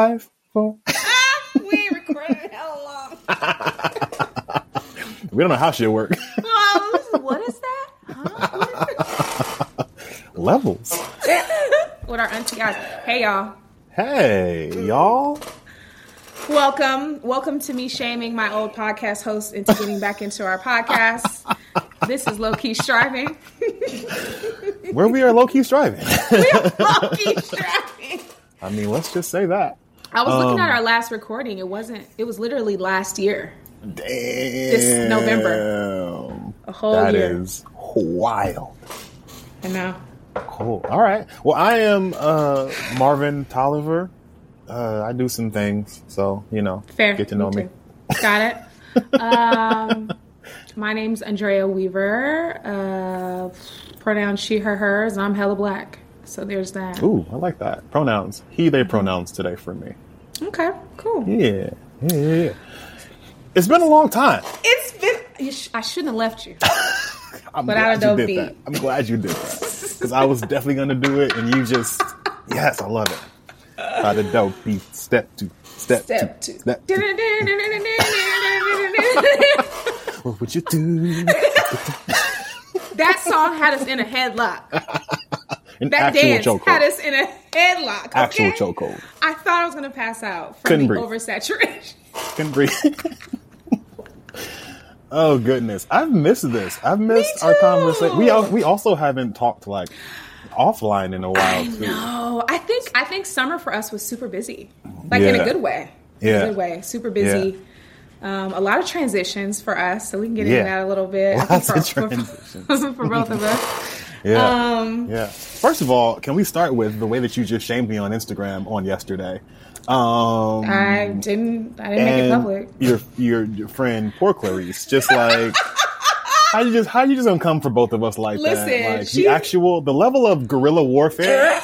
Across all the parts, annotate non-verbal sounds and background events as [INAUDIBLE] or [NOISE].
Five, four. we recording hell long. [LAUGHS] We don't know how shit work. Oh, what is that? Huh? Levels. With our auntie guys. Hey y'all. Hey, y'all. Welcome. Welcome to me shaming my old podcast host into getting back into our podcast. This is low key striving. Where we are low key striving. low key striving. I mean, let's just say that. I was looking Um, at our last recording. It wasn't. It was literally last year. Damn. This November. A whole That year. is wild. I know. Cool. All right. Well, I am uh, Marvin Tolliver. Uh, I do some things, so you know, Fair. get to know me. too. Got it. um, [LAUGHS] my name's Andrea Weaver. Uh, pronouns she, her, hers. I'm hella black. So there's that. Ooh, I like that. Pronouns. He, they mm-hmm. pronouns today for me. Okay, cool. Yeah. Yeah. yeah, yeah. It's been a long time. It's been. Sh- I shouldn't have left you. [LAUGHS] I'm But I glad don't you did beat. that. I'm glad you did that. Because I was definitely going to do it, and you just, yes, I love it. By the dope beat. Step two. Step, Step two. two. Step two. [LAUGHS] What would you do? that song had us in a headlock. [LAUGHS] An That dance chokehold. had us in a headlock. Okay? Actual chokehold. I thought I was going to pass out from Couldn't the breathe. oversaturation. [LAUGHS] Couldn't breathe. [LAUGHS] oh goodness, I've missed this. I've missed our conversation. We al- we also haven't talked like offline in a while too. No, I think I think summer for us was super busy, like in a good way. Yeah. a good way. Super busy. Um, a lot of transitions for us, so we can get Yeah. into that a little bit. I [LAUGHS] think Lots for, of for- transitions. for both of us. Yeah, Um, yeah. First of all, can we start with the way that you just shamed me on Instagram on yesterday? Um, I didn't. I didn't make it public. Your your your friend poor Clarice, just like. [LAUGHS] How you just how you just gonna come for both of us like Listen, that? Like she- the actual the level of guerrilla warfare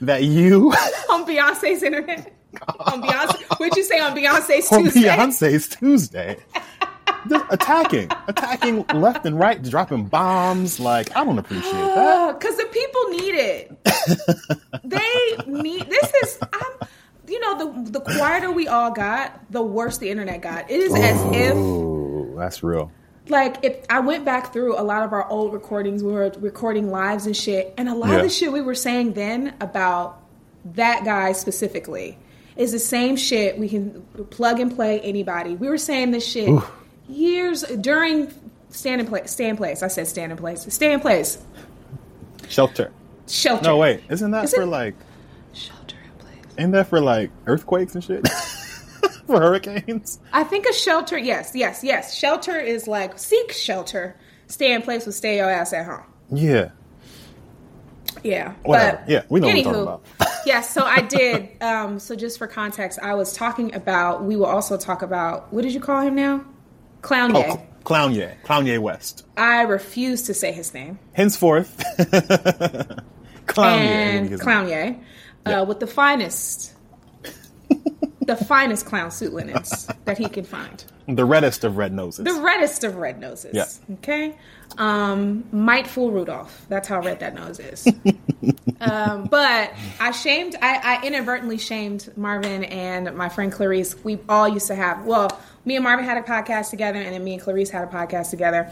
that you [LAUGHS] on Beyonce's internet. [LAUGHS] on Beyonce, what'd you say on Beyonce's Tuesday? on Tuesday? Beyonce's Tuesday. Just attacking, attacking left and right, dropping bombs. Like I don't appreciate that. [GASPS] Because the people need it. [LAUGHS] they need. This is. I'm. You know, the the quieter we all got, the worse the internet got. It is as if that's real. like if I went back through a lot of our old recordings, we were recording lives and shit, and a lot Yeah. of the shit we were saying then about that guy specifically is the same shit we can plug and play anybody. We were saying this shit years during stand in place. Stand in place. I said stand in place. Stay in place. Shelter. Shelter. No, wait, isn't that Is for it- like? Shelter in place. Ain't that for like earthquakes and shit? [LAUGHS] for hurricanes? I think a shelter. Yes, yes, yes. Shelter is like seek shelter. Stay in place will stay your ass at home. Yeah. Yeah. Whatever. But Yeah, we know what we're talking anywho, about. [LAUGHS] yes, so I did. Um, so just for context, I was talking about. We will also talk about. What did you call him now? Clown Oh, Ye. Cl- Clown Ye, Clown Ye West. I refuse to say his name. Henceforth, [LAUGHS] Clown Ye. and is his Clown name. Ye, Yeah. uh, with the finest, [LAUGHS] the finest clown suit linens [LAUGHS] that he can find. The reddest of red noses. The reddest of red noses. Yeah. Okay. Um, might fool Rudolph. That's how red that nose is. um, but I shamed, I, I inadvertently shamed Marvin and my friend Clarice. We all used to have, well, me and Marvin had a podcast together, and then me and Clarice had a podcast together.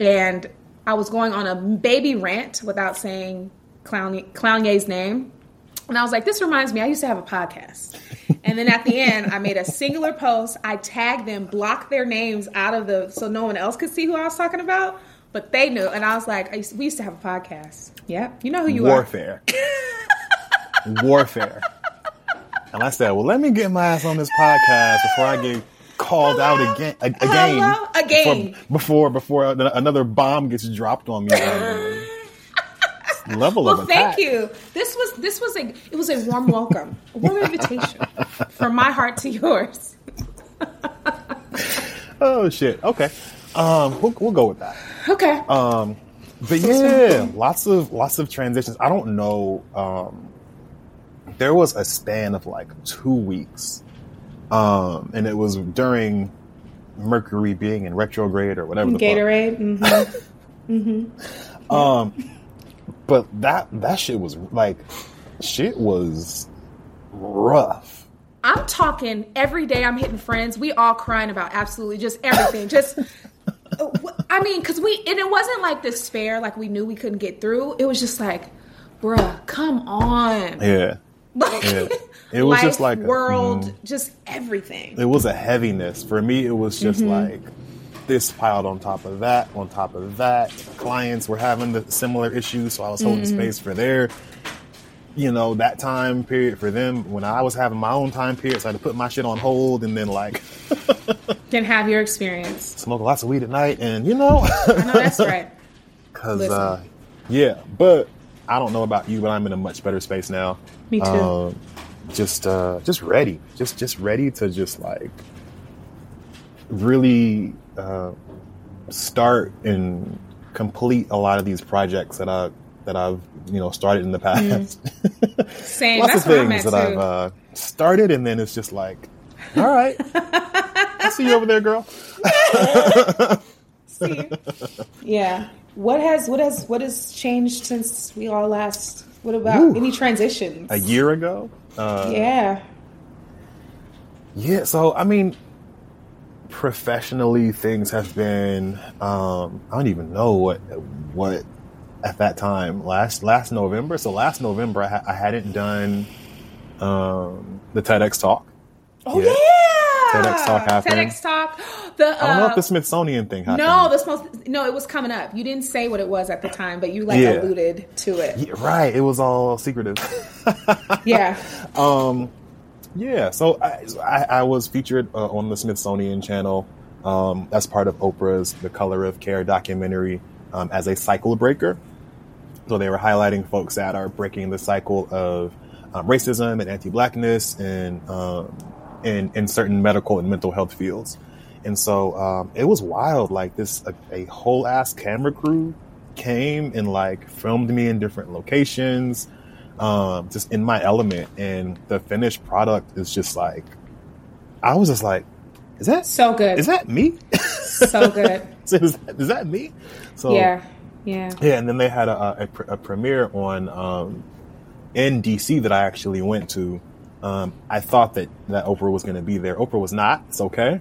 And I was going on a baby rant without saying Clown, Clown Ye's name. And I was like, this reminds me, I used to have a podcast. And then at the end, I made a singular post. I tagged them, blocked their names out of the, so no one else could see who I was talking about. But they knew. And I was like, I used, we used to have a podcast. Yeah. You know who you are Warfare. Warfare. And I said, well, let me get my ass on this podcast before I get called Hello? out again. a- Again. Hello? Again. Before, before, before another bomb gets dropped on me. [LAUGHS] Level of Well, attack. thank you. This was, this was a, it was a warm welcome, a warm [LAUGHS] invitation from my heart to yours. [LAUGHS] Oh shit. Okay. Um, we'll, we'll go with that. Okay. Um, but yeah, lots of lots of transitions. I don't know. Um, there was a span of like two weeks, um, and it was during Mercury being in retrograde or whatever. The fuck. Gatorade. hmm [LAUGHS] Um, but that that shit was like, shit was rough. I'm talking every day. I'm hitting friends. We all crying about absolutely just everything. just, I mean, because we and it wasn't like despair, like we knew we couldn't get through. It was just like, bruh, come on. Yeah. Like, Yeah. [LAUGHS] It was life, just like world, mm. just everything. It was a heaviness. For me, it was just Mm-hmm. like this piled on top of that, on top of that. Clients were having the similar issues, so I was holding Mm-hmm. space for their, you know, that time period for them. When I was having my own time period, so I had to put my shit on hold and then like [LAUGHS] Can have your experience. smoke lots of weed at night and, you know, I know that's right. [LAUGHS] Cause uh, yeah, but I don't know about you, but I'm in a much better space now. Me too. Um, just uh, just ready, just just ready to just like really uh, start and complete a lot of these projects that I that I've you know started in the past. [LAUGHS] Same. Lots Mm. that's of things that too. I've uh, started, and then it's just like, all right, [LAUGHS] I see you over there, girl. [LAUGHS] See? yeah. What has what has what has changed since we all last? What about Ooh. any transitions? A year ago, uh, Yeah. Yeah, so I mean, professionally, things have been. Um, I don't even know what what at that time last last November. So last November, I, ha- I hadn't done um, the TEDx talk. Oh Yeah. yeah. TEDx Talk happened. TEDx talk. The uh, I don't know if the Smithsonian thing happened. no, the supposed no, it was coming up. You didn't say what it was at the time, but you like Yeah. alluded to it. Yeah, right. It was all secretive. [LAUGHS] Yeah. [LAUGHS] Um. Yeah, so I, I, I was featured uh, on the Smithsonian Channel um, as part of Oprah's The Color of Care documentary um, as a cycle breaker. So they were highlighting folks that are breaking the cycle of um, racism and anti-blackness and um, in in certain medical and mental health fields. And so um, it was wild. Like this, a, a whole ass camera crew came and like filmed me in different locations, um, just in my element. And the finished product is just like, I was just like, is that So good. is that me? so good. [LAUGHS] is, that, is that me? So Yeah. Yeah. yeah, and then they had a, a, a premiere on um, in DC that I actually went to. Um, I thought that that Oprah was going to be there. Oprah was not. It's okay.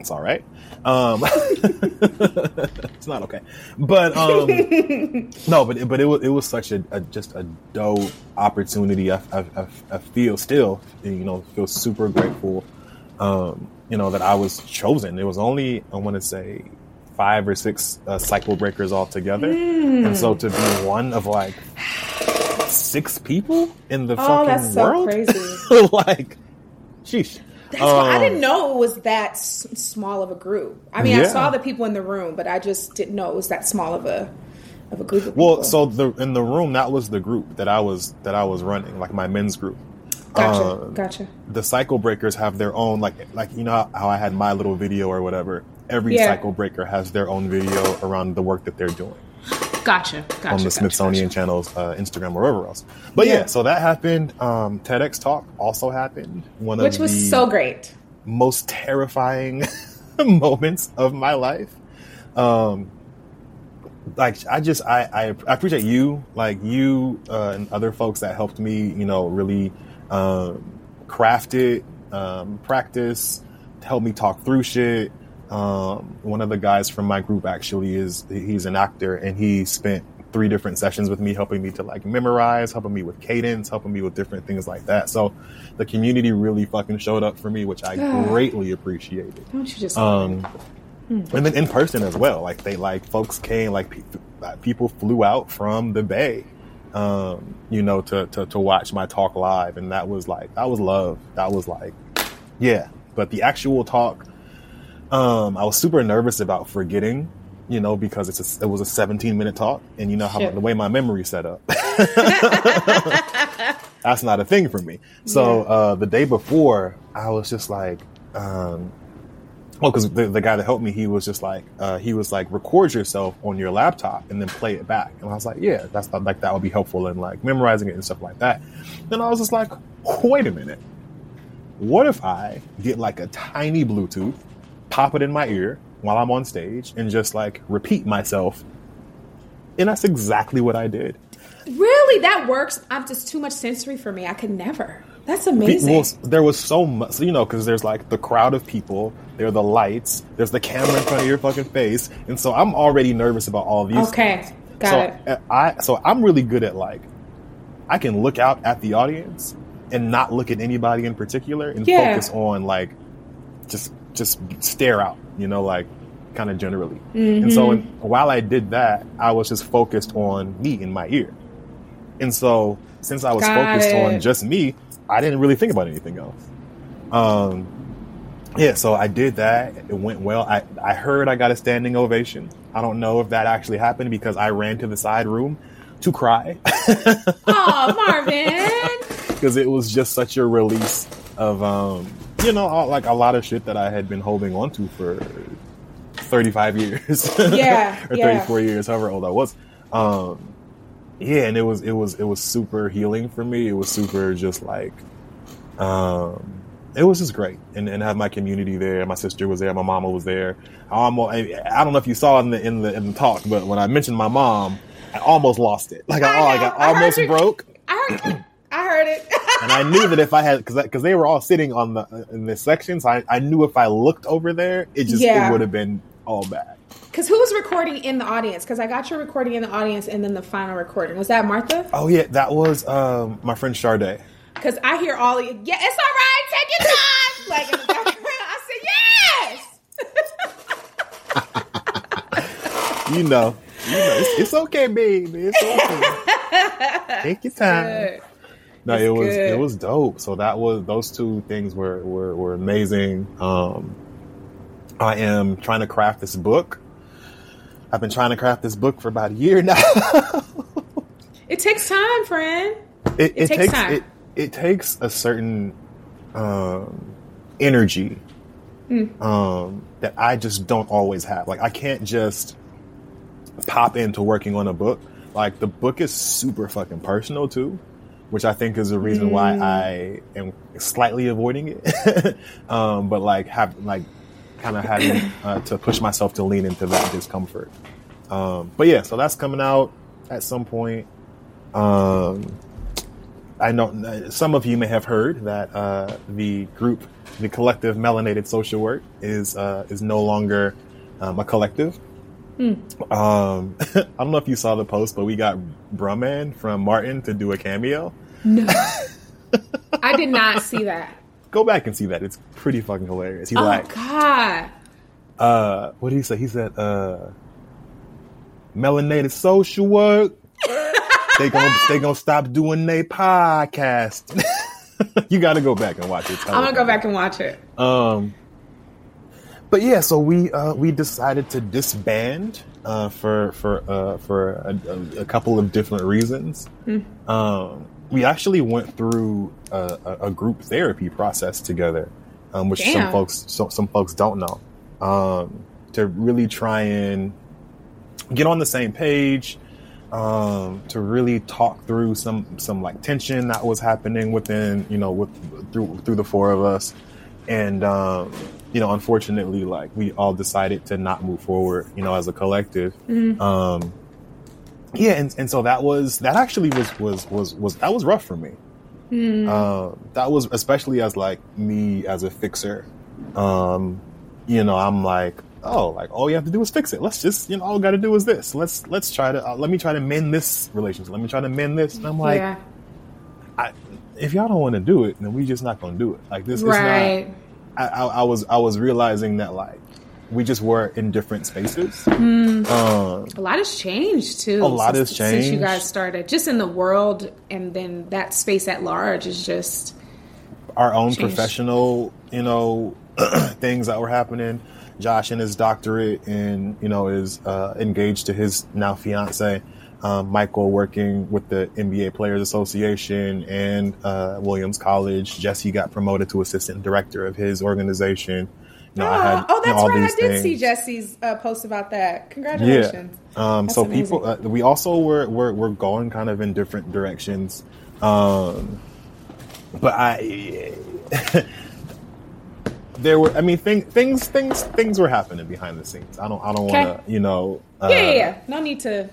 It's all right. Um, [LAUGHS] it's not okay, but um, [LAUGHS] no, but but it was it was such a, a just a dope opportunity. I, I, I, feel still, you know, feel super grateful. Um, you know that I was chosen. It was only I want to say five or six uh, cycle breakers altogether, and so to be one of like six people in the Oh, fucking that's so world, crazy. [LAUGHS] like, sheesh. That's why I Um, didn't know it was that s- small of a group. I mean, I saw the people in the room, but I just didn't know it was that small of a of a group of people. Well, so the in the room that was the group that I was that I was running, like my men's group. gotcha, uh, gotcha. The cycle breakers have their own like like you know how I had my little video or whatever. Every Yeah. cycle breaker has their own video around the work that they're doing Gotcha, gotcha. on the gotcha, Smithsonian gotcha. channels, uh, Instagram, or wherever else. But yeah. Yeah. so that happened. Um, TEDx Talk also happened. One which of was the so great. most terrifying [LAUGHS] moments of my life. Um, like I just I, I I appreciate you, like you uh, and other folks that helped me, you know, really um, craft it, um, practice, help me talk through shit. Um, one of the guys from my group actually is he's an actor, and he spent three different sessions with me, helping me to like memorize, helping me with cadence, helping me with different things like that. So the community really fucking showed up for me, which I [SIGHS] greatly appreciated Don't you just? um, and then in person as well. Like they like folks came, like pe- people flew out from the Bay, um, you know, to, to to watch my talk live, and that was like that was love. That was like, yeah. But the actual talk, um, I was super nervous about forgetting. You know, because it's a, it was a 17 minute talk, and you know how Shit. the way my memory set up. [LAUGHS] [LAUGHS] that's not a thing for me. So Yeah. uh, the day before, I was just like, um, well, because the, the guy that helped me, he was just like, uh, he was like, record yourself on your laptop and then play it back. And I was like, yeah, that's like that would be helpful in like memorizing it and stuff like that. Then I was just like, wait a minute, what if I get like a tiny Bluetooth, pop it in my ear while I'm on stage, and just like repeat myself? And that's exactly what I did. really, that works. I'm just too much sensory for me. I could never. That's amazing. Well, there was so much, you know, because there's like the crowd of people, there are the lights, there's the camera in front of your fucking face, and so I'm already nervous about all of these. Okay, things. got so it. uh, I so I'm really good at like I can look out at the audience and not look at anybody in particular and Yeah. focus on like just just stare out, you know, like kind of generally. Mm-hmm. And so when, while I did that, I was just focused on me in my ear. And so since I was Got focused it. on just me, I didn't really think about anything else. Um, yeah, so I did that. It went well. I, I heard I got a standing ovation. I don't know if that actually happened because I ran to the side room to cry [LAUGHS] Oh, Marvin. [LAUGHS] because it was just such a release of, um, you know, all- like a lot of shit that I had been holding on to for 35 [LAUGHS] years. Yeah, [LAUGHS] or yeah. 34 years, however old I was. Um, yeah, and it was, it was, it was super healing for me. It was super just like, um, it was just great, and and have my community there. My sister was there. My mama was there. I almost, I, I don't know if you saw in the in the in the talk, but when I mentioned my mom, I almost lost it. Like I, I like. I I almost you- broke. I heard, I heard it. [LAUGHS] And I knew that if I had, because because they were all sitting on the in this section, so I, I knew if I looked over there, it just Yeah. it would have been all bad. Because who was recording in the audience? Because I got your recording in the audience and then the final recording. Was that Martha? Oh yeah, that was um, my friend Sade. Because I hear all of you, yeah, it's all right, take your time. [LAUGHS] like in the background, I said, yes. [LAUGHS] You know, you know, it's, it's okay, baby. It's okay. [LAUGHS] Take your time. Good. No, It's it was good. it was dope. So that was those two things were were, were amazing. Um, I am trying to craft this book. I've been trying to craft this book for about a year [LAUGHS] now. It takes time, friend. it, It takes time. It, it takes a certain um, energy Hmm. um, that I just don't always have. Like I can't just pop into working on a book. Like the book is super fucking personal too, which I think is the reason why Hmm. I am slightly avoiding it. [LAUGHS] um, but like have like kind of having uh, to push myself to lean into that discomfort. Um, but yeah, so that's coming out at some point. Um, I know some of you may have heard that uh, the group, the collective Melanated Social Work, is uh, is no longer um, a collective. Um, [LAUGHS] I don't know if you saw the post, but we got Bruh Man from Martin to do a cameo. No. [LAUGHS] I did not see that. Go back and see that; it's pretty fucking hilarious. He's Oh, like, God. uh, what did he say? He said, uh, "Melanated Social Work." [LAUGHS] they gonna they gonna stop doing their podcast. you got to go back and watch it. I'm going to go back and watch it. Um, but yeah, so we uh, we decided to disband uh, for for uh, for a, a, couple of different reasons. Um, we actually went through a, a, group therapy process together, um, which some folks so, some folks don't know, um, to really try and get on the same page. Um, to really talk through some some like tension that was happening within you know with through through the four of us, and um, you know unfortunately like we all decided to not move forward you know as a collective. Um, yeah, and, and so that was that actually was was was was that was rough for me. Um, that was especially as like me as a fixer. Um, you know, I'm like, oh, like all you have to do is fix it. Let's just, you know, all we got to do is this. Let's let's try to uh, let me try to mend this relationship. Let me try to mend this. And I'm like, yeah. I, if y'all don't want to do it, then we just not gonna do it. Like this, Right. It's not, I, I, I was I was realizing that like we just were in different spaces. Hmm. Um, A lot has changed too. A lot since, has changed since you guys started. Just in the world, and then that space at large is just our own Changed. professional, you know, [CLEARS THROAT] things that were happening. Josh and his doctorate and, you know, is uh, engaged to his now fiance. Um, Michael working with the NBA Players Association and uh, Williams College. Jesse got promoted to assistant director of his organization. You know, I had, oh, oh, you know, that's right. I did see. Jesse's uh, post about that. Yeah. Congratulations. Um, That's so people, uh, we also were, were, were going kind of in different directions. Um, but I, [LAUGHS] there were, I mean, thing, things, things, things were happening behind the scenes. I don't, I don't want to, you know, uh, yeah, yeah, yeah. No need to.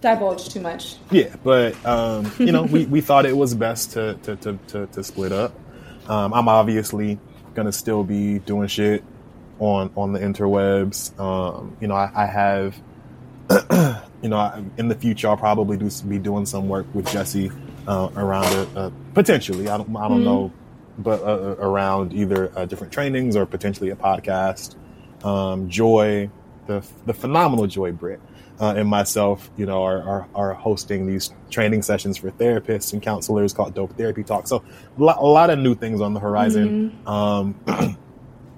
Divulge too much. Yeah, but um, you know, we, we thought it was best to to, to, to, to split up. Um, I'm obviously gonna still be doing shit on on the interwebs. Um, you know, I, I have, [CLEARS THROAT] you know, in the future I'll probably do be doing some work with Jesse uh, around it, uh, potentially. I don't I don't mm-hmm. know, but uh, uh, around either uh, different trainings or potentially a podcast. Um, Joy, the the phenomenal Joy Britt uh, and myself, you know, are, are, are, hosting these training sessions for therapists and counselors called Dope Therapy Talk. So a lot, a lot of new things on the horizon. Mm-hmm. Um,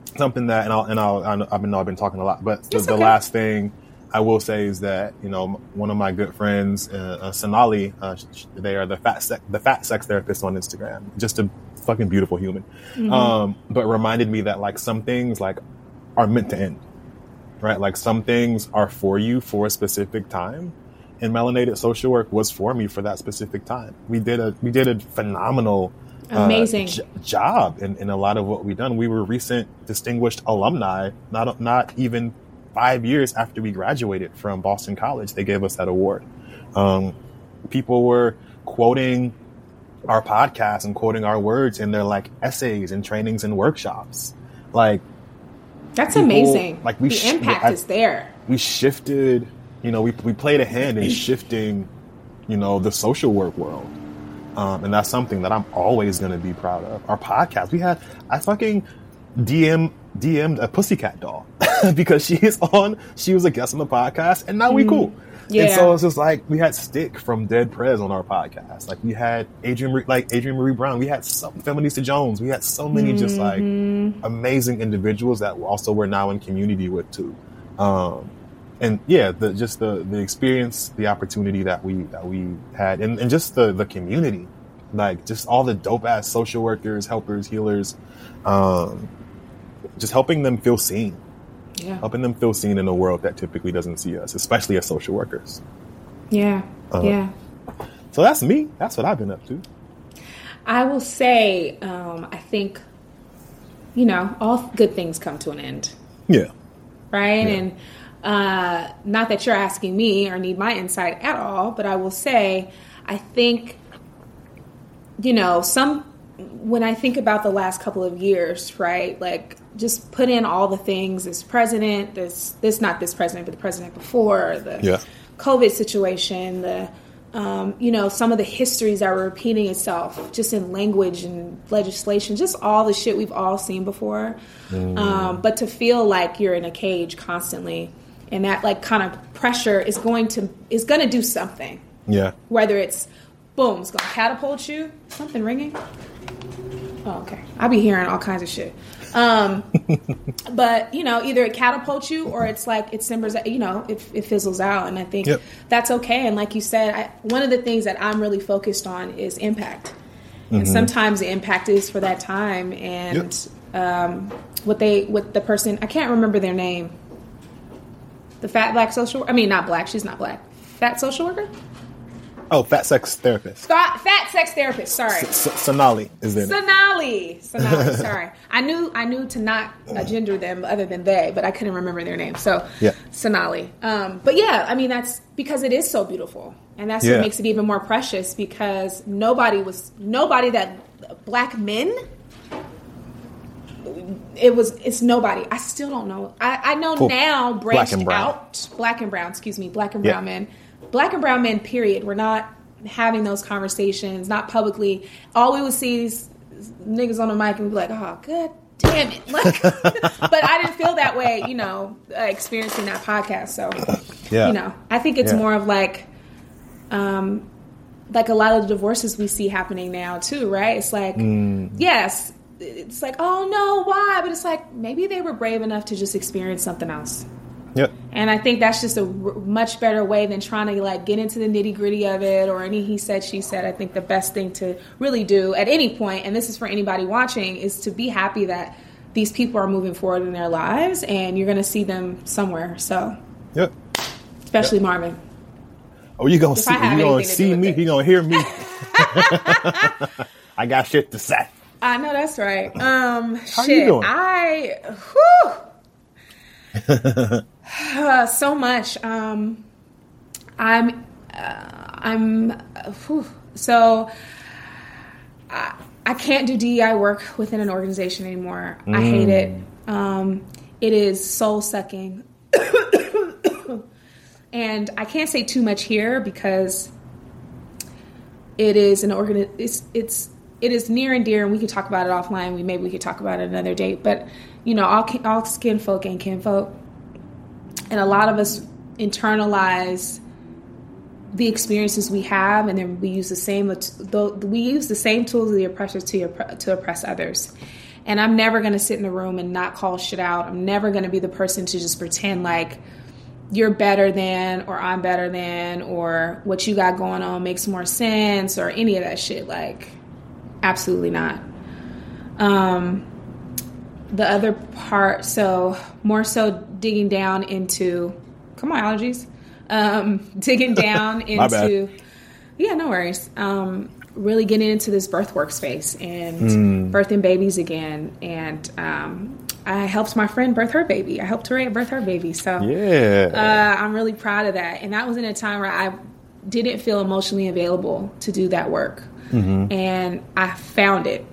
[CLEARS THROAT] something that, and I'll, and I'll, I've been, I've been talking a lot, but the, okay. the, last thing I will say is that, you know, one of my good friends, uh, uh, Sonali, uh, they are the fat, sec- the fat sex therapist on Instagram. Just a fucking beautiful human. Mm-hmm. Um, but reminded me that like some things like are meant to end right? Like some things are for you for a specific time. And melanated social work was for me for that specific time. We did a we did a phenomenal uh, amazing uh, j- job in, in a lot of what we've done. We were recent distinguished alumni, not not even five years after we graduated from Boston College. They gave us that award. Um, people were quoting our podcast and quoting our words in their like essays and trainings and workshops. Like that's people, amazing. Like we, the sh- impact I, is there. We shifted. You know, we we played a hand in [LAUGHS] shifting. You know, the social work world. Um, and that's something that I'm always going to be proud of. Our podcast, we had, I fucking DM, DM'd a pussycat doll [LAUGHS] because she is on, she was a guest on the podcast and now we mm. cool. Yeah. And so it's just like we had Stick from Dead Prez on our podcast. Like we had Adrian, like Adrienne Maree Brown. We had some Feminista Jones. We had so many mm-hmm. just like mm-hmm. amazing individuals that also we're now in community with too. Um, and yeah, the just the the experience, the opportunity that we that we had, and, and just the the community, like just all the dope ass social workers, helpers, healers, um, just helping them feel seen yeah. helping them feel seen in a world that typically doesn't see us, especially as social workers. Yeah, uh, yeah. So that's me. That's what I've been up to. I will say, um, I think, you know, all good things come to an end. Yeah. Right? Yeah. And uh, not that you're asking me or need my insight at all, but I will say, I think, you know, some, when I think about the last couple of years, right, like just put in all the things this president, this this not this president, but the president before, the yeah. COVID situation, the um, you know, some of the histories that were repeating itself just in language and legislation, just all the shit we've all seen before. Mm. Um, but to feel like you're in a cage constantly and that like kind of pressure is going to is going to do something. Yeah. Whether it's boom, it's going to catapult you. Something ringing. Oh, okay. I'll be hearing all kinds of shit. Um, [LAUGHS] but you know, either it catapults you or it's like it simmers. You know, it, it fizzles out, and I think yep. that's okay. And like you said, I, one of the things that I'm really focused on is impact. Mm-hmm. And sometimes the impact is for that time, and yep. um, what they, what the person, I can't remember their name. The fat black social, I mean, not black. She's not black. Fat social worker. Oh, fat sex therapist. Fat, fat sex therapist. Sorry. S- Sonali is there. Sonali. Sonali. [LAUGHS] sorry, I knew I knew to not gender them other than they, but I couldn't remember their name. So yeah, Sonali. Um, but yeah, I mean that's because it is so beautiful, and that's yeah. what makes it even more precious. Because nobody was nobody that black men it was it's nobody. I still don't know. I, I know now branched out black and brown, excuse me, black and brown yeah. men black and brown men, period, we're not having those conversations, not publicly. All we would see is niggas on the mic and be like, oh, god damn it. [LAUGHS] Like, but I didn't feel that way, you know, uh, experiencing that podcast. So, yeah. you know, I think it's yeah. more of like, um, like a lot of the divorces we see happening now too, right? It's like, mm. yes, it's like, oh no, why? But it's like maybe they were brave enough to just experience something else. Yep. And I think that's just a r- much better way than trying to like get into the nitty gritty of it or any he said she said. I think the best thing to really do at any point, and this is for anybody watching, is to be happy that these people are moving forward in their lives and you're going to see them somewhere. So. Yep. Especially yep. Marvin. Oh, you gonna see? You gonna see me? You gonna hear me? [LAUGHS] I got shit to say. I know that's right. Um, How shit. You doing? I. Whew, [LAUGHS] so much. Um, I'm I'm whew. so I, I can't do DEI work within an organization anymore. I hate it. Um, it is soul sucking. [COUGHS] and I can't say too much here because it is an organ it's it's it is near and dear and we could talk about it offline we maybe we could talk about it another date but you know all all skin folk and kin folk. and a lot of us internalize the experiences we have and then we use the same we use the same tools of the oppressors to to oppress others. And i'm never going to sit in the room and not call shit out. I'm never going to be the person to just pretend like you're better than or I'm better than or what you got going on makes more sense or any of that shit. Like absolutely not. Um the other part so more so digging down into come on allergies um [LAUGHS] digging down into yeah no worries um really getting into this birth workspace and mm. birthing babies again and um I helped my friend birth her baby. I helped her birth her baby. So yeah, uh, I'm really proud of that. And that was in a time where I didn't feel emotionally available to do that work, mm-hmm. and I found it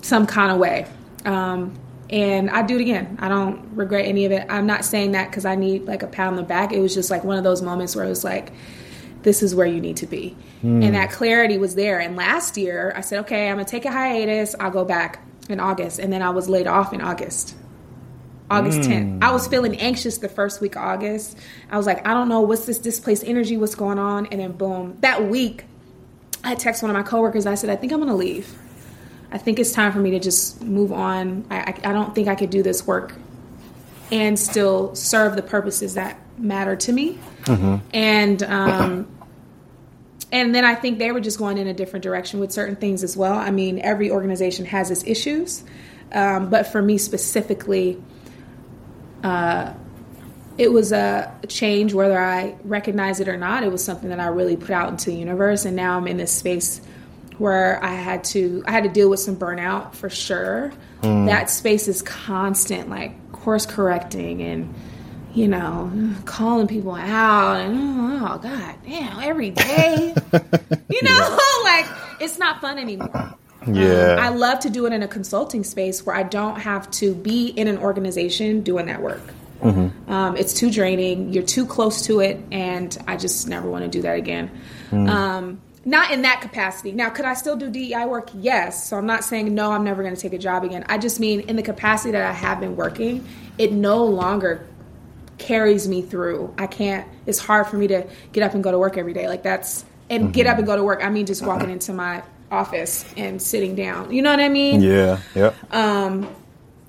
some kind of way. Um, and I do it again. I don't regret any of it. I'm not saying that because I need like a pat on the back. It was just like one of those moments where it was like, this is where you need to be. Mm. And that clarity was there. And last year, I said, okay, I'm going to take a hiatus. I'll go back in August, and then I was laid off in August. August mm. 10th. I was feeling anxious the first week of August. I was like, I don't know what's this displaced energy, what's going on, and then boom, that week, I texted one of my coworkers. I said, I think I'm gonna leave. I think it's time for me to just move on. I, I, I don't think I could do this work and still serve the purposes that matter to me. Mm-hmm. And um, and then I think they were just going in a different direction with certain things as well. I mean, every organization has its issues, um, but for me specifically, uh, it was a change whether I recognize it or not. It was something that I really put out into the universe, and now I'm in this space where I had to I had to deal with some burnout for sure. Mm. That space is constant, like course correcting and you know, calling people out and oh, god damn, every day. [LAUGHS] you know, [LAUGHS] like it's not fun anymore. Yeah. Um, I love to do it in a consulting space where I don't have to be in an organization doing that work. Mm-hmm. Um, it's too draining. You're too close to it, and I just never want to do that again. Mm. Um, not in that capacity. Now, could I still do DEI work? Yes. So I'm not saying no, I'm never going to take a job again. I just mean in the capacity that I have been working, it no longer carries me through. I can't. It's hard for me to get up and go to work every day. Like that's and mm-hmm. get up and go to work. I mean, just walking into my office and sitting down. You know what I mean? Yeah. Yeah. Um,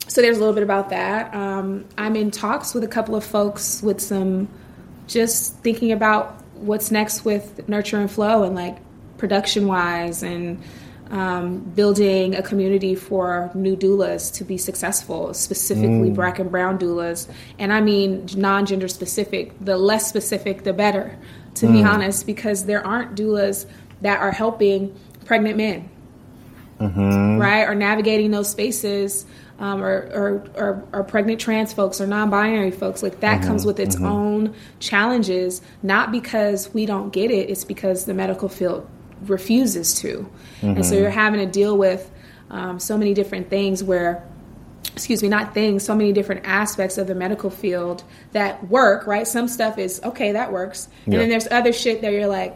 so there's a little bit about that. Um, I'm in talks with a couple of folks with some just thinking about what's next with nurture and flow and like production wise and um, building a community for new doulas to be successful, specifically mm. black and brown doulas. And I mean non gender specific. The less specific, the better, to mm. be honest, because there aren't doulas that are helping pregnant men, mm-hmm. right? Or navigating those spaces. Um, or, or, or, or, pregnant trans folks or non-binary folks like that mm-hmm, comes with its mm-hmm. own challenges not because we don't get it it's because the medical field refuses to. Mm-hmm. And so mm-hmm. you're having to deal with um, so many different things where excuse me, not things, so many different aspects of the medical field that work, right? Some stuff is okay, that works. And then there's other shit that you're like,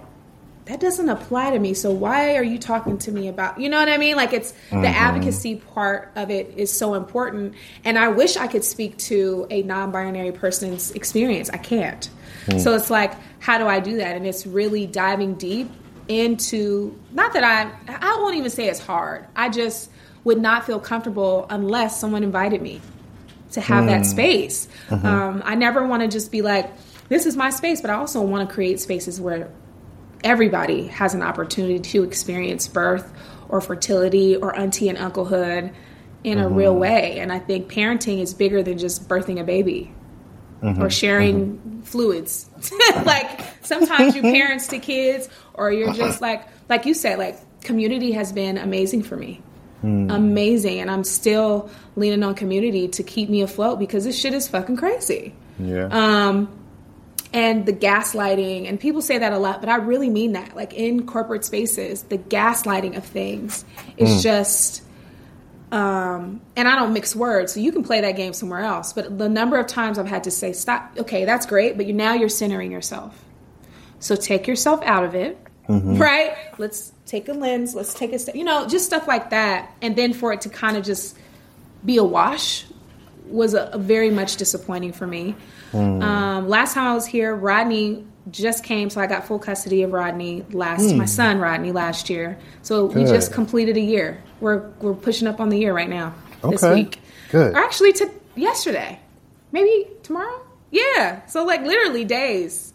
that doesn't apply to me. So why are you talking to me about, you know what I mean? Like it's mm-hmm. the advocacy part of it is so important. And I wish I could speak to a non binary person's experience. I can't. Mm. So it's like, how do I do that? And it's really diving deep into not that I I won't even say it's hard. I just would not feel comfortable unless someone invited me to have mm. that space. Mm-hmm. Um, I never want to just be like, this is my space, but I also want to create spaces where everybody has an opportunity to experience birth or fertility or auntie and unclehood in mm-hmm. a real way. And I think parenting is bigger than just birthing a baby mm-hmm. or sharing mm-hmm. fluids. [LAUGHS] like sometimes you parents to kids, or you're just like, like you said, like community has been amazing for me. Mm. Amazing. And I'm still leaning on community to keep me afloat because this shit is fucking crazy. Yeah. Um, and the gaslighting and people say that a lot but i really mean that like in corporate spaces the gaslighting of things is mm. just um, and i don't mix words so you can play that game somewhere else but the number of times i've had to say stop okay that's great but you now you're centering yourself so take yourself out of it mm-hmm. right let's take a lens let's take a step you know just stuff like that and then for it to kind of just be a wash was a, a very much disappointing for me Mm. Um, last time I was here, Rodney just came, so I got full custody of Rodney last. Mm. My son Rodney last year, so Good. we just completed a year. We're we're pushing up on the year right now okay. this week. Good. Or actually, to yesterday, maybe tomorrow. Yeah, so like literally days.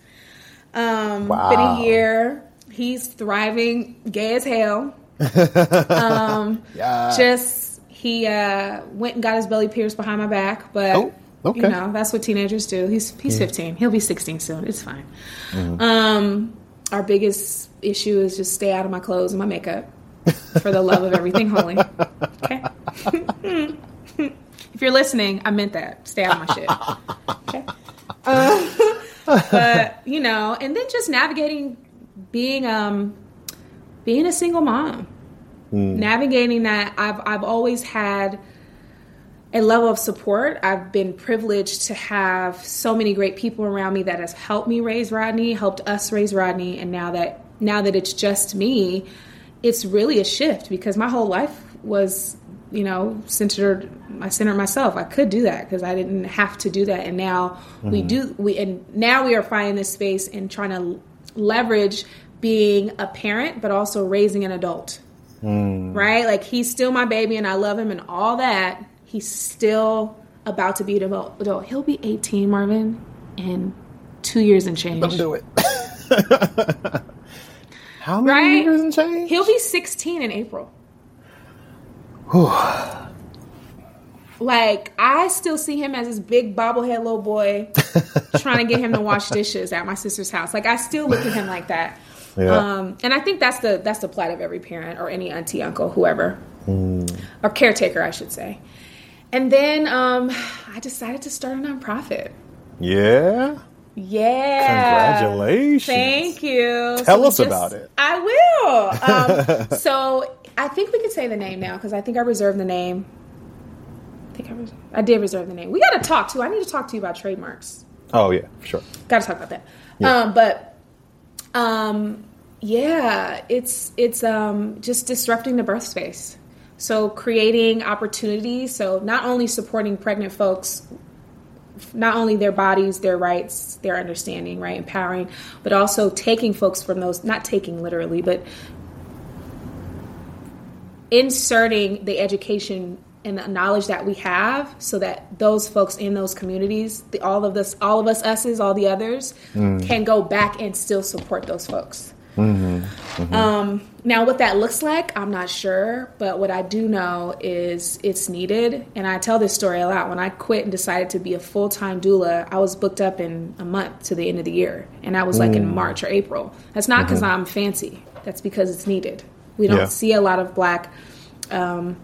Um, wow. Been a year. He's thriving, gay as hell. [LAUGHS] um, yeah. Just he uh, went and got his belly pierced behind my back, but. Oh Okay. You know, that's what teenagers do. He's he's yeah. 15. He'll be 16 soon. It's fine. Mm-hmm. Um, our biggest issue is just stay out of my clothes and my makeup for the love of everything holy. Okay. [LAUGHS] if you're listening, I meant that. Stay out of my shit. Okay. Uh, [LAUGHS] but you know, and then just navigating being um being a single mom. Mm. Navigating that I've I've always had a level of support. I've been privileged to have so many great people around me that has helped me raise Rodney, helped us raise Rodney, and now that now that it's just me, it's really a shift because my whole life was, you know, centered I centered myself. I could do that because I didn't have to do that and now mm-hmm. we do we and now we are finding this space and trying to leverage being a parent but also raising an adult. Mm. Right? Like he's still my baby and I love him and all that he's still about to be an adult. He'll be 18, Marvin, in two years and change. Don't do it. [LAUGHS] How many right? years and change? He'll be 16 in April. like I still see him as this big bobblehead little boy [LAUGHS] trying to get him to wash dishes at my sister's house. Like I still look at him like that. Yeah. Um, and I think that's the that's the plight of every parent or any auntie, uncle, whoever, mm. or caretaker, I should say. And then um, I decided to start a nonprofit. Yeah. Yeah. Congratulations. Thank you. Tell so us just, about it. I will. Um, [LAUGHS] so I think we can say the name now because I think I reserved the name. I think I, res- I did reserve the name. We got to talk too. I need to talk to you about trademarks. Oh yeah, sure. Got to talk about that. Yeah. Um, but um, yeah, it's it's um, just disrupting the birth space. So, creating opportunities. So, not only supporting pregnant folks, not only their bodies, their rights, their understanding, right, empowering, but also taking folks from those, not taking literally, but inserting the education and the knowledge that we have so that those folks in those communities the, all of this all of us us's all the others mm. can go back and still support those folks mm-hmm. Mm-hmm. Um, now, what that looks like, I'm not sure, but what I do know is it's needed. And I tell this story a lot. When I quit and decided to be a full time doula, I was booked up in a month to the end of the year. And that was like mm. in March or April. That's not because mm-hmm. I'm fancy, that's because it's needed. We don't yeah. see a lot of black um,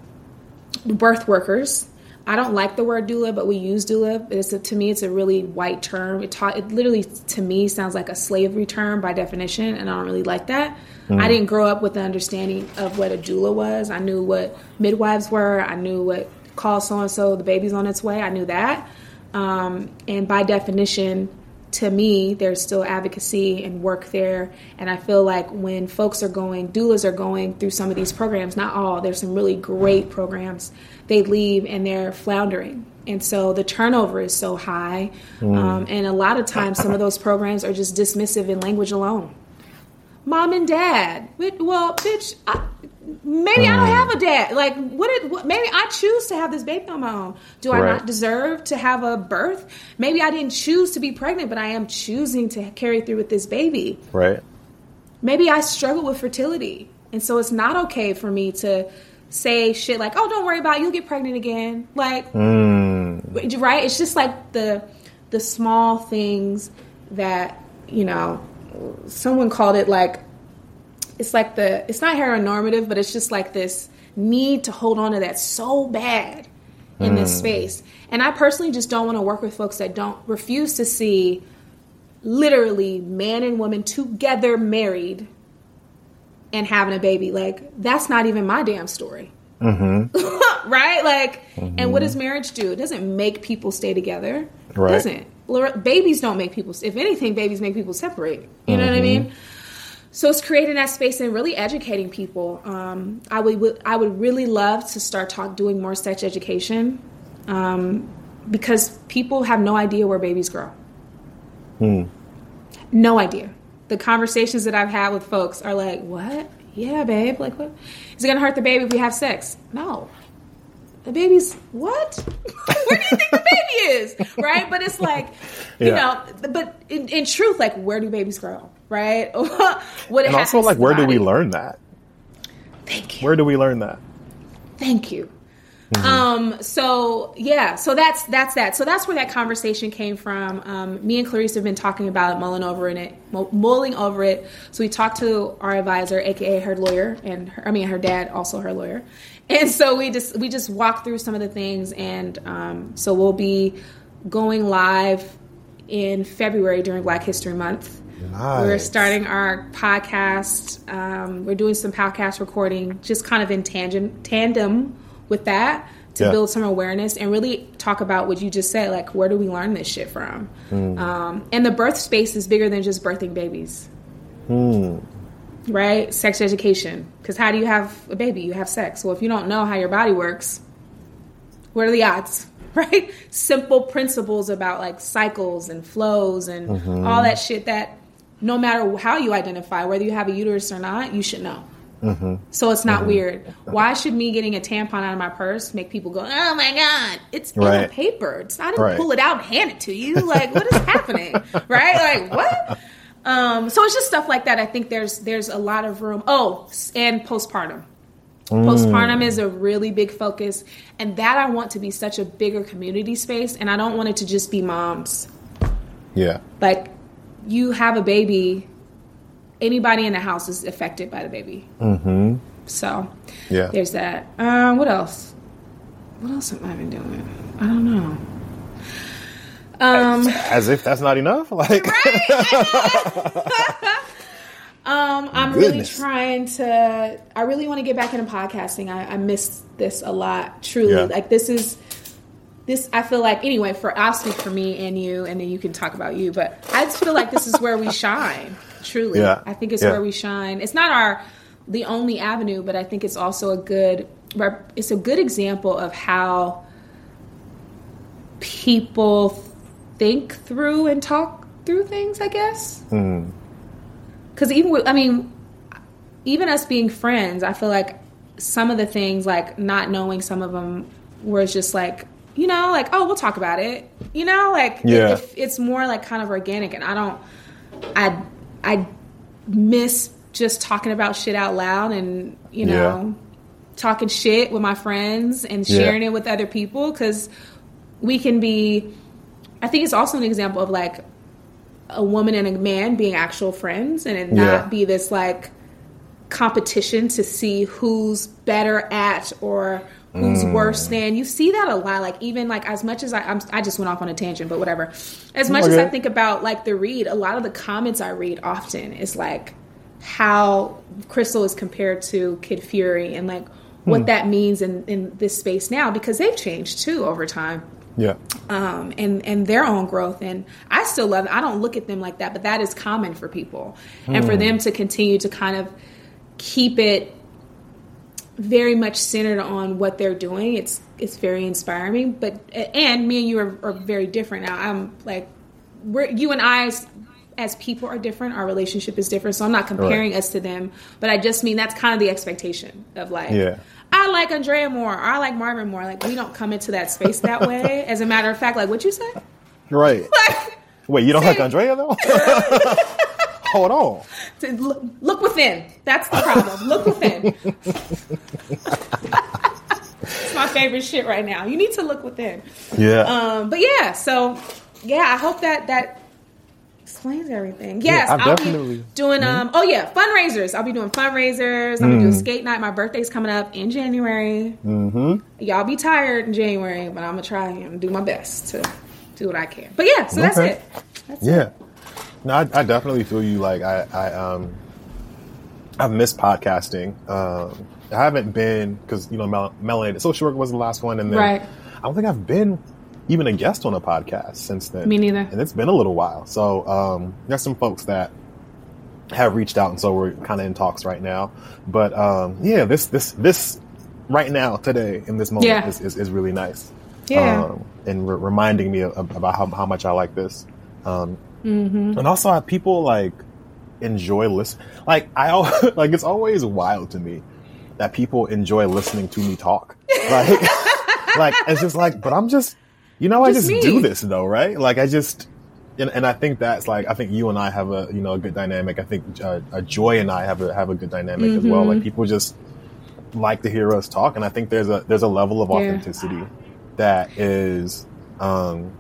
birth workers I don't like the word doula, but we use doula. It's a, to me, it's a really white term. It, ta- it literally, to me, sounds like a slavery term by definition, and I don't really like that. Mm. I didn't grow up with the understanding of what a doula was. I knew what midwives were. I knew what call so and so the baby's on its way. I knew that, um, and by definition, to me, there's still advocacy and work there. And I feel like when folks are going, doulas are going through some of these programs, not all, there's some really great programs, they leave and they're floundering. And so the turnover is so high. Mm. Um, and a lot of times, some of those programs are just dismissive in language alone. Mom and dad. Well, bitch, I, maybe I don't have a dad. Like, what, did, what? Maybe I choose to have this baby on my own. Do I right. not deserve to have a birth? Maybe I didn't choose to be pregnant, but I am choosing to carry through with this baby. Right. Maybe I struggle with fertility, and so it's not okay for me to say shit like, "Oh, don't worry about it. You'll get pregnant again." Like, mm. right? It's just like the the small things that you know. Someone called it like it's like the it's not heteronormative, but it's just like this need to hold on to that so bad in mm. this space. And I personally just don't want to work with folks that don't refuse to see literally man and woman together married and having a baby. Like that's not even my damn story. Mm-hmm. [LAUGHS] right? Like, mm-hmm. and what does marriage do? It doesn't make people stay together. Right. It doesn't. Babies don't make people. If anything, babies make people separate. You mm-hmm. know what I mean? Mm-hmm. So it's creating that space and really educating people. Um, I would, I would really love to start talk doing more sex education um, because people have no idea where babies grow. Hmm. No idea. The conversations that I've had with folks are like, "What? Yeah, babe. Like, what? Is it gonna hurt the baby if we have sex? No. The baby's what? [LAUGHS] where do you think the baby is? Right? But it's like, you yeah. know, but in, in, truth, like, where do babies grow? Right? [LAUGHS] what and also, like, where do we learn that? Thank you. Where do we learn that? Thank you. Mm-hmm. Um, so yeah, so that's that's that. So that's where that conversation came from. Um, me and Clarice have been talking about it, mulling over it, mulling over it. So we talked to our advisor, aka her lawyer, and her, I mean her dad, also her lawyer. [LAUGHS] And so we just we just walked through some of the things, and um, so we'll be going live in February during Black History Month. Nice. We're starting our podcast. Um, we're doing some podcast recording, just kind of in tangent, tandem with that to yeah. build some awareness and really talk about what you just said like where do we learn this shit from? Mm. um, and the birth space is bigger than just birthing babies. Mm. right? Sex education. Because how do you have a baby? You have sex. Well if you don't know how your body works what are the odds? [LAUGHS] Right? Simple principles about like cycles and flows and mm-hmm. all that shit that no matter how you identify whether you have a uterus or not you should know Mm-hmm. So it's not mm-hmm. weird. Why should me getting a tampon out of my purse make people go, "Oh my god, it's right. in a paper"? It's not. right. pull it out and hand it to you. Like, what is happening? [LAUGHS] right? Like, what? Um, so it's just stuff like that. I think there's there's a lot of room. Oh, and postpartum. Mm. Postpartum is a really big focus, and that I want to be such a bigger community space, and I don't want it to just be moms. Yeah. Like, you have a baby anybody in the house is affected by the baby. Mm-hmm. So yeah, there's that. Uh, what else? What else have I been doing? I don't know. Um, as, if that's not enough. [LAUGHS] Like, [LAUGHS] um, I'm Goodness. really trying to. I really want to get back into podcasting. I, I miss this a lot. Truly, yeah. like this is this I feel like anyway for I'll speak for me and you and then you can talk about you but I just feel like this is where we shine truly. Yeah. I think it's yeah. where we shine. It's not our the only avenue, but I think it's also a good it's a good example of how people think through and talk through things. I guess because mm. even with, I mean, even us being friends, I feel like some of the things like not knowing some of them was just like you know like oh we'll talk about it you know like yeah. it, it's more like kind of organic and i don't i I miss just talking about shit out loud and you know yeah. talking shit with my friends and sharing yeah. it with other people because we can be. I think it's also an example of like a woman and a man being actual friends and it not yeah. be this like competition to see who's better at or who's mm. worse than. You see that a lot. Like even like as much as I I'm, i just went off on a tangent, but whatever. As much okay. as I think about like the read, a lot of the comments I read often is like how Crissle is compared to Kid Fury and like what hmm. that means in in this space now because they've changed too over time. Yeah. Um, and and their own growth, and I still love. I don't look at them like that, but that is common for people, and for hmm. them to continue to kind of keep it very much centered on what they're doing. It's it's very inspiring. But and me and you are, are very different now. I'm like we're you and I as, as, people are different. Our relationship is different. So I'm not comparing right. us to them. But I just mean that's kind of the expectation of like yeah. I like Andrea more. Or I like Marvin more. Like we don't come into that space that way. [LAUGHS] As a matter of fact, like what you say? Right. [LAUGHS] Like, Wait, you don't like Andrea though? [LAUGHS] Hold on. Look, look within. That's the problem. look within. it's my favorite shit right now. You need to look within. Yeah. Um, but yeah, so yeah, I hope that that explains everything. Yes, yeah, I'll be doing um. Mm-hmm. Oh yeah, fundraisers. I'll be doing fundraisers. I'm mm. gonna do a skate night. My birthday's coming up in January. Mm-hmm. Y'all be tired in January, but I'm gonna try and do my best to do what I can. But yeah, so okay. that's it. That's yeah. It. No, I, I definitely feel you. Like I, I um, I've missed podcasting. Um, I haven't been because you know Mel- Melanated Social Work was the last one, and then Right. I don't think I've been even a guest on a podcast since then. Me neither. And it's been a little while. So um, there's some folks that have reached out, and so we're kind of in talks right now. But um, yeah, this this this right now today in this moment Yeah. is, is, is really nice. Yeah. Um, and re- reminding me of, about how, how much I like this. Um, Mm-hmm. and also how people like enjoy listen. Like I al- [LAUGHS] like it's always wild to me that people enjoy listening to me talk. Like [LAUGHS] like it's just like, but I'm just you know I Just just me. do this though, right? Like I just. And, and I think that's like I think you and I have a you know a good dynamic. I think uh, uh, Joy and I have a have a good dynamic as well. Mm-hmm. Like people just like to hear us talk, and I think there's a there's a level of Yeah. authenticity that is um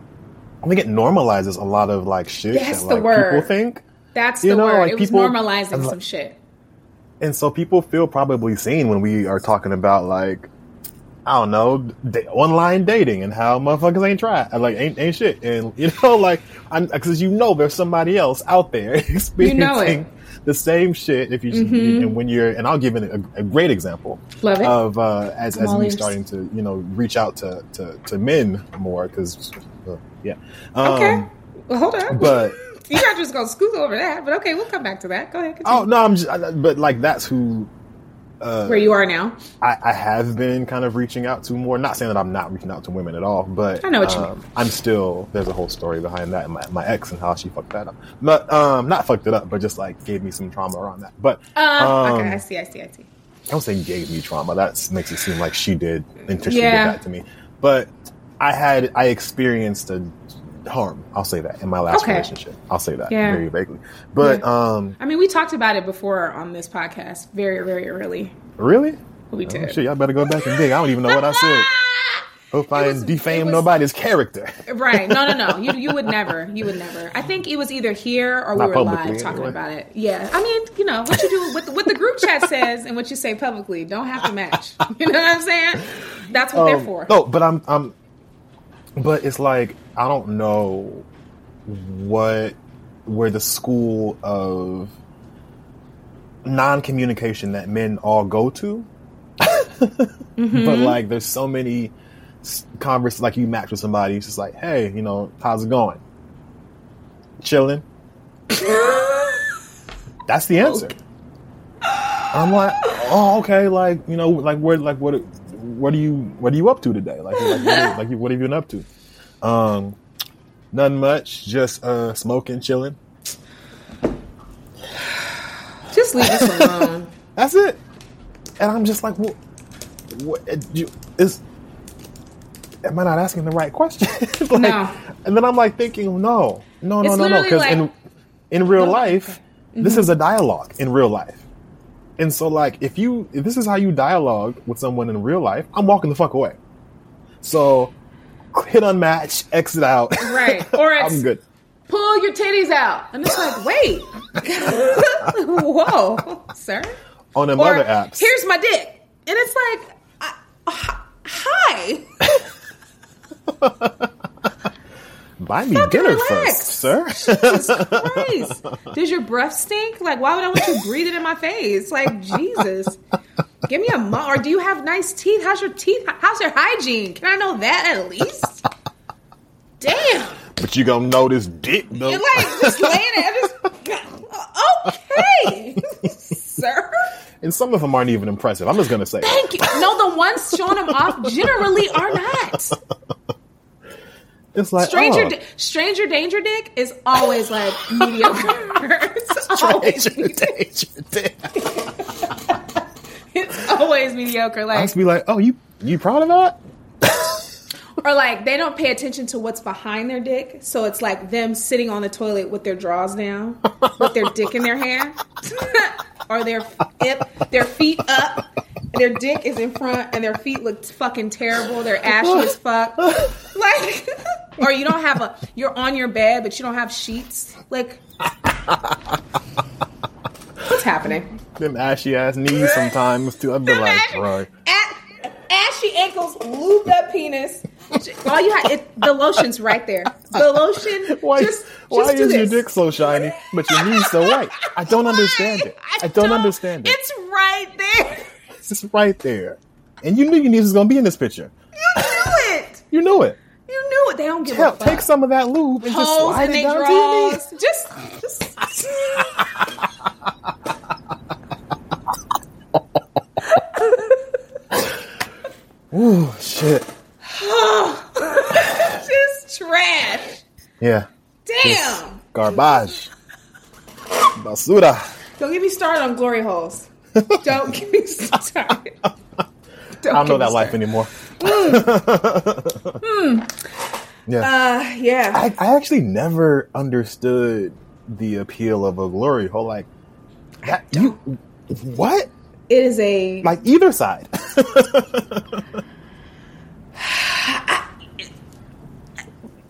I think it normalizes a lot of like shit That's that the like word. people think. That's You the know, word. like, it was normalizing like- some shit. And so people feel probably seen when we are talking about like I don't know, da- online dating and how motherfuckers ain't try, like ain't ain't shit, and [LAUGHS] you know, like, because you know there's somebody else out there [LAUGHS] experiencing know it. Mm-hmm. the same shit. If you and when you're, and I'll give a, a great example Love it. of uh, as as all me starting to you know reach out to to, to men more because uh, yeah, um, Okay. Well, hold on. but. [LAUGHS] You're not just gonna scoot over that, but okay, we'll come back to that. Go ahead. Continue. Oh no, I'm just, I- but like that's who Where you are now. I, I have been kind of reaching out to more. Not saying that I'm not reaching out to women at all, but I know what you mean. I'm still. There's a whole story behind that. and My, my ex and how she fucked that up. But um, not fucked it up, but just like gave me some trauma around that. But Uh, okay, um, I see, I see, I see. I don't say gave me trauma. That makes it seem like she did she Yeah. did that to me. But I had I experienced a harm. I'll say that in my last Okay. relationship. I'll say that Yeah. very vaguely. But um, I mean, we talked about it before on this podcast, very, very early. really, We oh, did. shit, y'all better go back and dig. I don't even know what I said. [LAUGHS] Hope I didn't defame was- nobody's character. [LAUGHS] Right? No, no, no. [LAUGHS] You you would never. You would never. I think it was either here or we were live talking anyway. about it. Yeah. I mean, you know what you do, what the, what the group chat says, and what you say publicly don't have to match. You know what I'm saying? That's what they're Um, for. No, but I'm, I'm, but it's like I don't know what where the school of non-communication that men all go to. [LAUGHS] Mm-hmm. But like, there's so many conversations. Like you match with somebody, it's just like, hey, you know, how's it going? Chilling. That's the answer. [LAUGHS] I'm like, oh, okay, like you know, like where, like what, what are you, what are you up to today? Like, like, what, like what have you been up to? Um, nothing much, just uh, smoking, chilling. Just leave us alone. [LAUGHS] That's it. And I'm just like, what, what you, is, am I not asking the right question? [LAUGHS] like, No. And then I'm like thinking, no, no, no, It's no, no, because like- in in real life, this is a dialogue in real life. And so, like, if you if this is how you dialogue with someone in real life, I'm walking the fuck away. So, hit unmatch, exit out. Right. [LAUGHS] Or it's- I'm good. Pull your titties out, and it's like, wait, [LAUGHS] whoa, sir. On another Or other here's my dick, and it's like, I, hi. [LAUGHS] buy me fucking dinner relax. first, sir. Jesus [LAUGHS] Christ. Does your breath stink? Like, why would I want you breathing in my face? Like, Jesus. Give me a mo- or do you have nice teeth? How's your teeth? How's your hygiene? Can I know that at least? Damn. but you gonna know this dick though. And like just laying there, just okay, [LAUGHS] sir. and some of them aren't even impressive. I'm just gonna say. Thank you. No, the ones showing them off generally are not. It's like Stranger, oh, di- stranger danger dick is always like [LAUGHS] mediocre. [LAUGHS] it's always stranger danger dick. [LAUGHS] it's always mediocre. Like I Like must be like, oh, you you proud of that? or like they don't pay attention to what's behind their dick, so it's like them sitting on the toilet with their drawers down, with their dick in their hand, or their hip, their feet up. Their dick is in front, and their feet look fucking terrible. They're ashy as fuck. Like, [LAUGHS] or you don't have a. You're on your bed, but you don't have sheets. Like, what's happening? Them ashy ass knees sometimes too. I'd be like, bro. A- ashy ankles, lubed up penis, All you have, it, the lotion's right there. The lotion. [LAUGHS] Why, just, why just is your dick so shiny, but your knees so white? I don't understand it. I don't understand it. It's right there. It's just right there. And you knew your niece was going to be in this picture. You knew it. [LAUGHS] You knew it. You knew it. They don't give Tell, a fuck. take some of that lube and just slide it down to your draws. knees. Just, just. [LAUGHS] Ooh, shit. [SIGHS] just trash. Yeah. Damn. Garbage. Basura. Don't get me started on glory holes. [LAUGHS] Don't get me started. Don't [LAUGHS] I don't know that life started. anymore. [LAUGHS] yeah. Uh, yeah. I, I actually never understood the appeal of a glory hole. Like, that, you, what? it is a. Like either side. [SIGHS]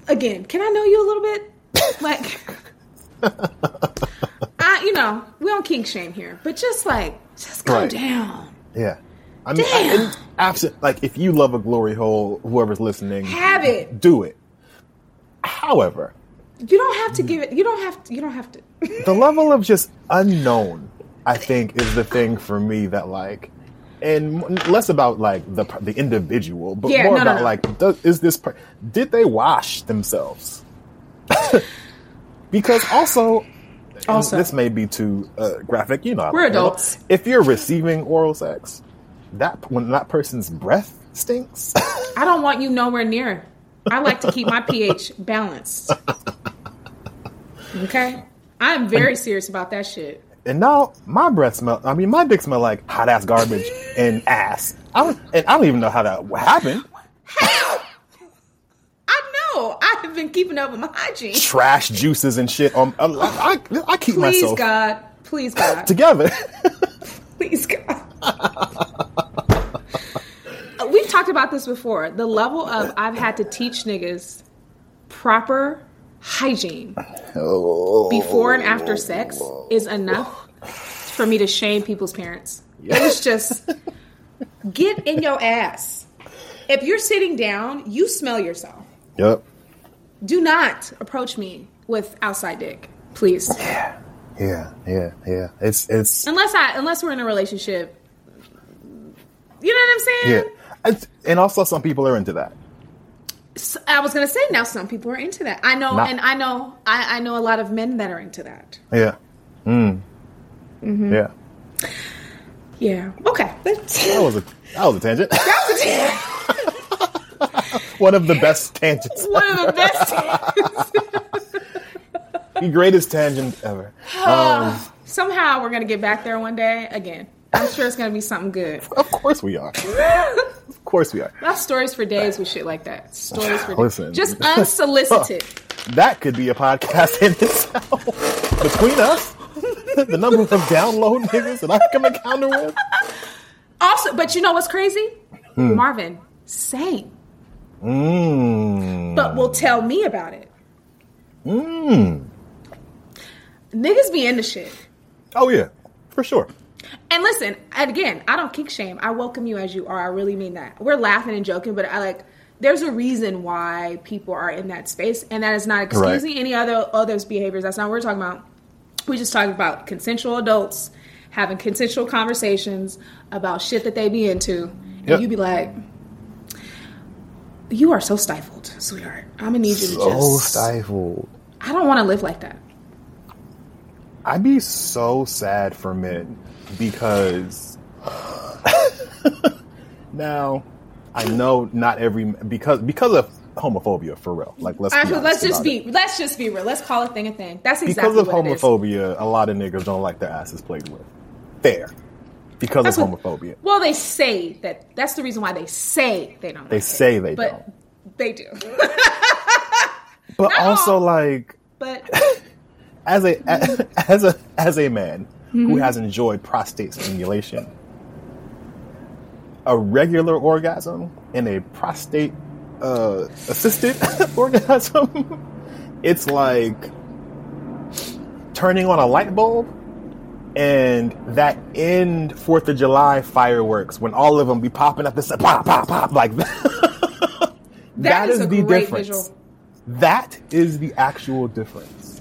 again, can I know you a little bit? Like, I, you know, we don't kink shame here, but just like, just go Right. down. yeah. I mean, I, Damn. and absent, like, if you love a glory hole, whoever's listening, Have it. do it. However, You don't have to give it. You don't have to. You don't have to. [LAUGHS] the level of just unknown, I think, is the thing for me that like, and less about like the the individual, but Yeah, more no, about no. like, does, is this per- did they wash themselves? [LAUGHS] because also, Also. this may be too uh, graphic. You know, We're don't know. adults. If you're receiving oral sex, that when that person's breath stinks. [LAUGHS] I don't want you nowhere near. I like to keep my pH balanced. Okay? I'm very serious about that shit. And now my breath smell. I mean, my dick smell like hot ass garbage and ass. I don't, and I don't even know how that happened. How? I know. I [LAUGHS] have been keeping up with my hygiene. Trash juices and shit. Um, I, I, I keep Please, myself God. Please, God. [LAUGHS] together. Please, God. [LAUGHS] We've talked about this before. The level of I've had to teach niggas proper hygiene before and after sex is enough for me to shame people's parents. It was just get in your ass. If you're sitting down, you smell yourself. Yep. Do not approach me with outside dick, please. Yeah, yeah, yeah. Yeah. It's it's Unless I unless we're in a relationship. You know what I'm saying? yeah. It's, and also, some people are into that. I was gonna say now some people are into that. I know, Not- and I know, I, I know a lot of men that are into that. Yeah. Mm. Mm-hmm. Yeah. Yeah. Okay. that was a That was a tangent. that was a tangent. [LAUGHS] [LAUGHS] [LAUGHS] that's One of the best tangents. one of the best. [LAUGHS] tangents. the greatest tangent ever. [SIGHS] Um, Somehow we're gonna get back there one day again. I'm sure it's gonna be something good. [LAUGHS] of course we are. [LAUGHS] Of course we are. I have stories for days with shit like that. Stories for days. Listen. Just unsolicited. That could be a podcast in itself. Between us, the number of download niggas that I come encounter with. Also, but you know what's crazy? Hmm. Marvin, same. Mmm. But will tell me about it. Mmm. Niggas be into shit. Oh yeah, for sure. And listen, again, I don't kick shame. I welcome you as you are. I really mean that. We're laughing and joking, but I like there's a reason why people are in that space, and that is not excusing any other others' behaviors. That's not what we're talking about. We just talking about consensual adults having consensual conversations about shit that they be into, and Yep. you be like, "You are so stifled, sweetheart. I'm gonna need you to So just." So stifled. I don't want to live like that. I'd be so sad for men because [LAUGHS] now I know not every because because of homophobia for real. Like let's let's just be it. let's just be real. Let's call a thing a thing. That's exactly because of what it is. homophobia. A lot of niggas don't like their asses played with. Fair, because That's of what- homophobia. Well, they say that. That's the reason why they say they don't. They like say it, they but don't. They do. But No. also like but [LAUGHS] as a [LAUGHS] as a as a man Mm-hmm. who has enjoyed prostate stimulation, a regular orgasm and a prostate uh, assisted [LAUGHS] orgasm, it's like turning on a light bulb and that end Fourth of July fireworks when all of them be popping up this pop pop pop like [LAUGHS] that. That is a the great difference. visual. That is the actual difference.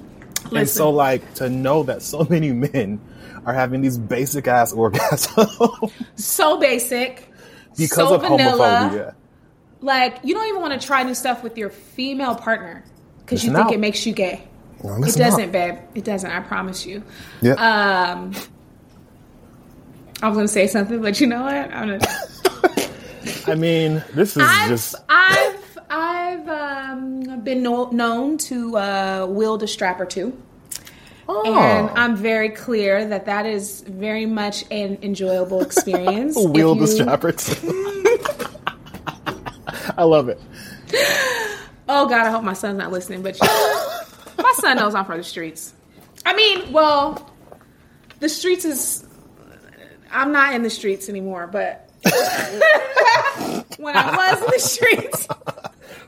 And so, like, to know that so many men are having these basic ass orgasms [LAUGHS] so basic because so of vanilla. homophobia. Like you don't even want to try new stuff with your female partner because you Listen think out. it makes you gay. Well, It doesn't, up. babe. It doesn't. I promise you. Yeah. Um, I was gonna say something, but you know what? I'm gonna. I mean, this is I've just. I've I've um, been no, known to uh, wield a strap or two. Oh, And I'm very clear that that is very much an enjoyable experience. [LAUGHS] If wield the you- strapper [LAUGHS] too. [LAUGHS] I love it. Oh God, I hope my son's not listening. But my son knows I'm from the streets. I mean, well, the streets is. I'm not in the streets anymore, but [LAUGHS] when I was in the streets,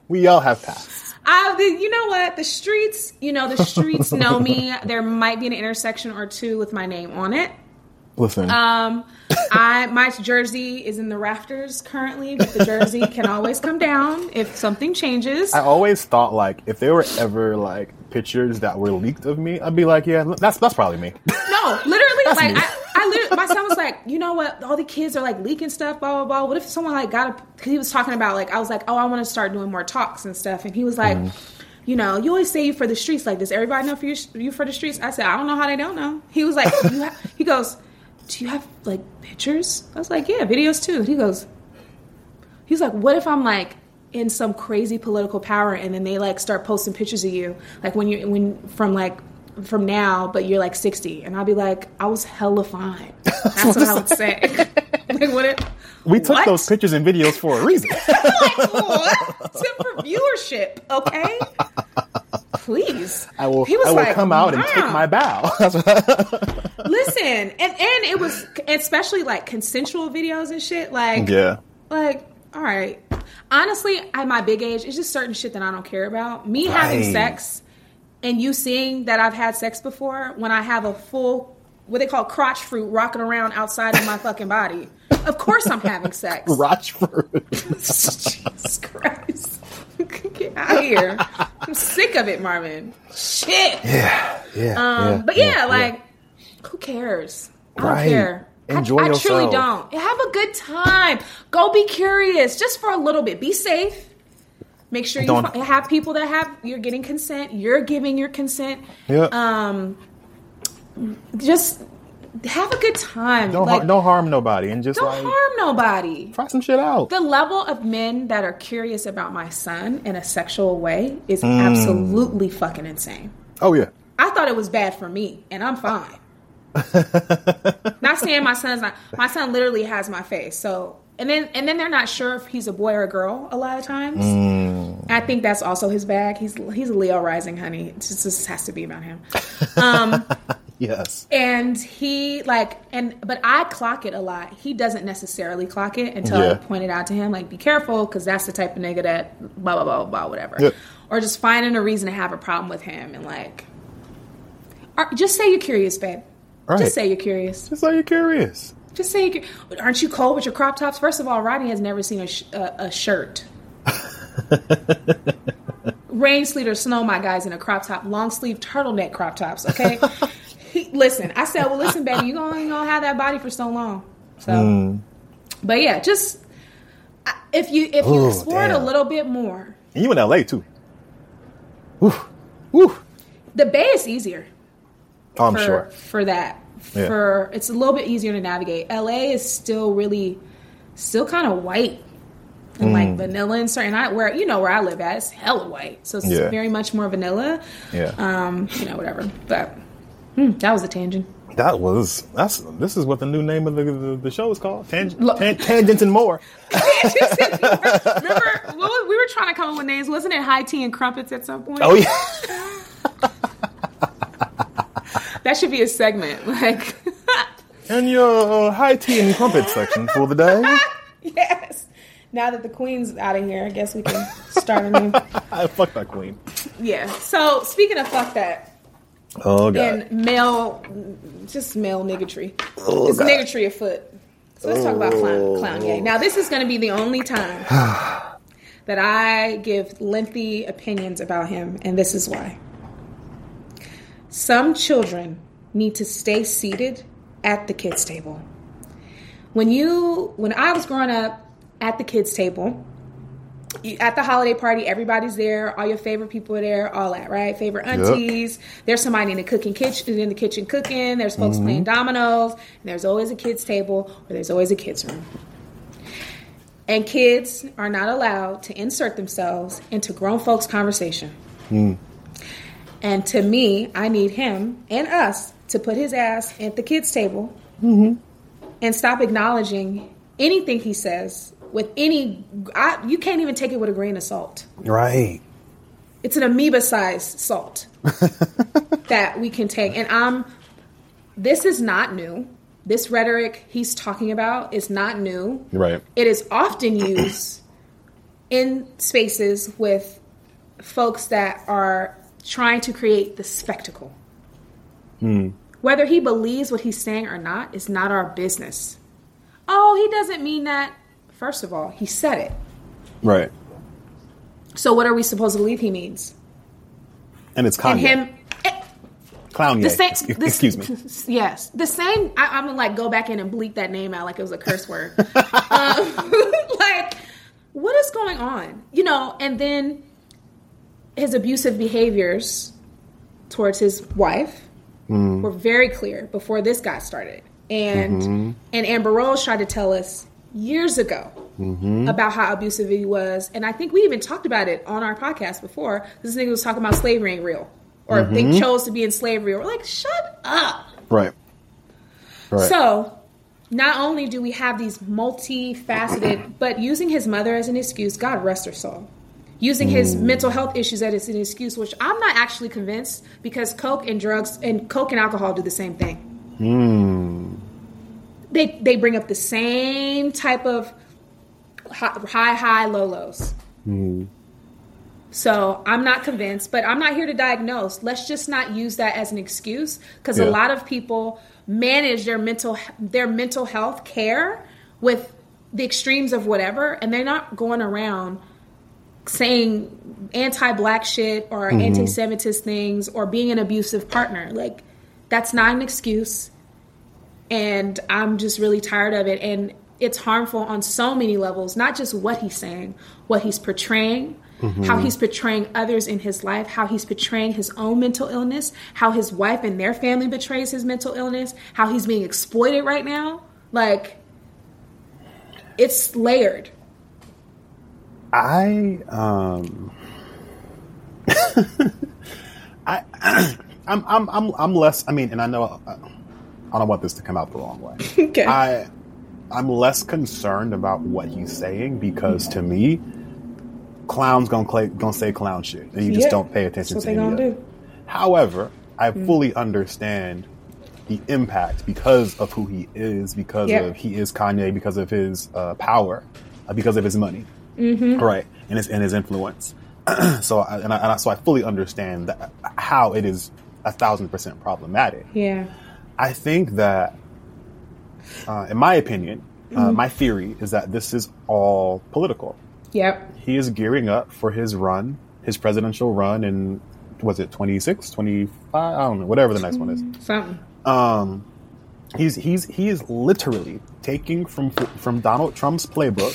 We all have passed. I, the, you know what? The streets, you know, the streets know me. [LAUGHS] There might be an intersection or two with my name on it. Listen, Um, I my jersey is in the rafters currently, but the jersey can always come down if something changes. I always thought like if there were ever like pictures that were leaked of me, I'd be like, yeah, that's that's probably me. No, literally, like me. I, I literally, my son was like, you know what? All the kids are like leaking stuff, blah blah blah. What if someone like got a? Cause he was talking about like I was like, oh, I want to start doing more talks and stuff, and he was like. Mm-hmm. You know, you always say you for the streets. Like, does everybody know for you, you for the streets? I said, I don't know how they don't know. He was like, you ha-, he goes, do you have like pictures? I was like, yeah, videos too. He goes, he's like, what if I'm like in some crazy political power and then they like start posting pictures of you, like when you're when from like from now, but you're like 60, and I'll be like, I was hella fine. [LAUGHS] That's what I would say. [LAUGHS] like, what? It, We took What? those pictures and videos for a reason. [LAUGHS] like what? For viewership, okay? Please. I will. He was I will like, come out and take my bow. Listen, and and it was especially like consensual videos and shit. Like, yeah. like all right honestly at my big age it's just certain shit that i don't care about me having sex and you seeing that i've had sex before when i have a full what they call crotch fruit rocking around outside of my fucking body of course i'm having sex [LAUGHS] Crotch fruit. jesus christ [LAUGHS] get out of here i'm sick of it marvin shit yeah. Yeah. um, yeah, but yeah, like, who cares? I don't Right. care. I- Enjoy I, truly don't. Have a good time. Go be curious, just for a little bit. Be safe. Make sure you Don't- have people that have you're getting consent. You're giving your consent. Yeah. Um, just have a good time. don't like, har- don't harm nobody and just don't like harm nobody. try some shit out. The level of men that are curious about my son in a sexual way is Mm. absolutely fucking insane. Oh yeah. I thought it was bad for me, and I'm fine. [LAUGHS] not saying my son's not. My son literally has my face. So, and then and then they're not sure if he's a boy or a girl a lot of times. I think that's also his bag. He's he's a Leo rising, honey. It just, just has to be about him. Um, [LAUGHS] Yes. and he like and but I clock it a lot. He doesn't necessarily clock it until Yeah. I point it out to him. Like, be careful because that's the type of nigga that blah blah blah blah whatever. Yep. Or just finding a reason to have a problem with him and like, or, just say you're curious, babe. Right. Just say you're curious. Just say you're curious. Just say, you're, aren't you cold with your crop tops? First of all, Rodney has never seen a, sh- a, a shirt. [LAUGHS] Rain, sleet, or snow, my guys in a crop top, long sleeve turtleneck crop tops. Okay, he, listen. I said, well, listen, baby, you gonna, gonna have that body for so long. So, Hmm. but yeah, just if you if you Ooh, explore it a little bit more, And you in LA too. Woo. Woo. the Bay is easier. Oh, I'm for, sure. for that. Yeah. For it's a little bit easier to navigate. LA is still really still kind of white and Mm. like vanilla and certain I where you know where I live at it's hella white. So it's Yeah. very much more vanilla. Yeah. Um, you know, whatever. But hmm, that was a tangent. That was that's this is what the new name of the the, the show is called. Tang- tan- tangents and more. [LAUGHS] Remember what was, we were trying to come up with names, wasn't it high tea and crumpets at some point? Oh yeah. [LAUGHS] [LAUGHS] That should be a segment. Like [LAUGHS] And your high tea and crumpet section for the day. [LAUGHS] Yes. Now that the queen's out of here, I guess we can start a new I fuck that queen. Yeah. So speaking of fuck that, Oh god. and male, just male niggatry. Oh, it's God. Oh. niggatry afoot. So let's talk about clown, oh. clown gang. Now this is going to be the only time [SIGHS] that I give lengthy opinions about him, and this is why. Some children need to stay seated at the kids' table. When you, when I was growing up at the kids' table, at the holiday party, everybody's there. All your favorite people are there. All that, right? Favorite aunties. Yep. There's somebody in the cooking kitchen in the kitchen cooking. There's folks mm-hmm. playing dominoes. And there's always a kids table, or there's always a kids room. And kids are not allowed to insert themselves into grown folks' conversation. Mm. And to me, I need him and us to put his ass at the kids' table. Mm-hmm. and stop acknowledging anything he says with any I, you can't even take it with a grain of salt. Right. It's an amoeba sized salt [LAUGHS] that we can take. And i'm this is not new. This rhetoric he's talking about is not new. Right. It is often used in spaces with folks that are trying to create the spectacle hmm. whether he believes what he's saying or not is not our business oh he doesn't mean that First of all, he said it. Right. So what are we supposed to believe he means? And it's Kanye. And him. Eh, Clown. The same, excuse, this, excuse me. [LAUGHS] Yes, the same. I, am gonna like go back in and bleep that name out like it was a curse word. [LAUGHS] um, [LAUGHS] like, what is going on? You know, and then his abusive behaviors towards his wife mm. were very clear before this got started. And mm-hmm. and Amber Rose tried to tell us years ago mm-hmm. about how abusive he was. And I think we even talked about it on our podcast before. This nigga was talking about slavery ain't real. Or mm-hmm. they chose to be in slavery. We're like, shut up. Right. Right. So not only do we have these multifaceted, but using his mother as an excuse, God rest her soul. Using his mm. mental health issues as an excuse, which I'm not actually convinced because coke and drugs and coke and alcohol do the same thing. Mm they they bring up the same type of high high low lows. Mm. So I'm not convinced, but I'm not here to diagnose. Let's just not use that as an excuse because yeah. a lot of people manage their mental their mental health care with the extremes of whatever, and they're not going around saying anti-black shit or mm-hmm. anti-Semitist things or being an abusive partner. Like that's not an excuse and I'm just really tired of it. And it's harmful on so many levels, not just what he's saying, what he's portraying, mm-hmm. how he's portraying others in his life, how he's portraying his own mental illness, how his wife and their family betrays his mental illness, how he's being exploited right now. Like, it's layered. I, um, [LAUGHS] I, [CLEARS THROAT] I'm, I'm, I'm, I'm less, I mean, and I know, uh, I don't want this to come out the wrong way. [LAUGHS] okay. I I'm less concerned about what he's saying because to me, clowns gonna play, gonna say clown shit, and you just yeah. don't pay attention to they gonna do. However, I mm. fully understand the impact because of who he is, because yep. of he is Kanye, because of his uh, power, uh, because of his money, mm-hmm. right, and his and his influence. [CLEARS THROAT] so, I, and, I, and I, so I fully understand that, how it is a thousand percent problematic. Yeah. I think that, uh, in my opinion, uh, mm-hmm. my theory is that this is all political. Yep. He is gearing up for his run, his presidential run in, was it 26, 25? I don't know, whatever the next one is. Something. Um, he's, he's, he is literally taking from, from Donald Trump's playbook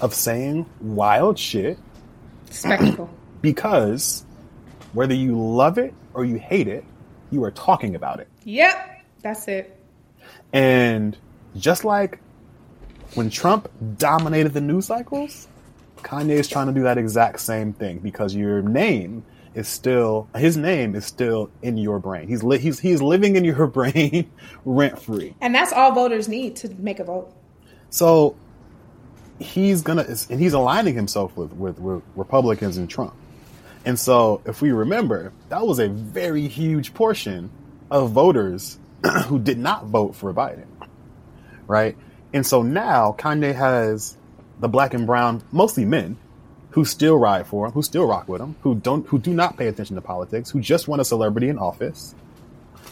of saying wild shit. Spectacle. [CLEARS THROAT] because whether you love it or you hate it, you are talking about it. Yep. That's it. And just like when Trump dominated the news cycles, Kanye is trying to do that exact same thing because your name is still his name is still in your brain. He's li- he's he's living in your [LAUGHS] brain rent free. And that's all voters need to make a vote. So he's gonna and he's aligning himself with, with, with Republicans and Trump. And so if we remember, that was a very huge portion of voters [CLEARS THROAT] who did not vote for Biden, right? And so now Kanye has the black and brown, mostly men, who still ride for him, who still rock with him, who don't, who do not pay attention to politics, who just want a celebrity in office.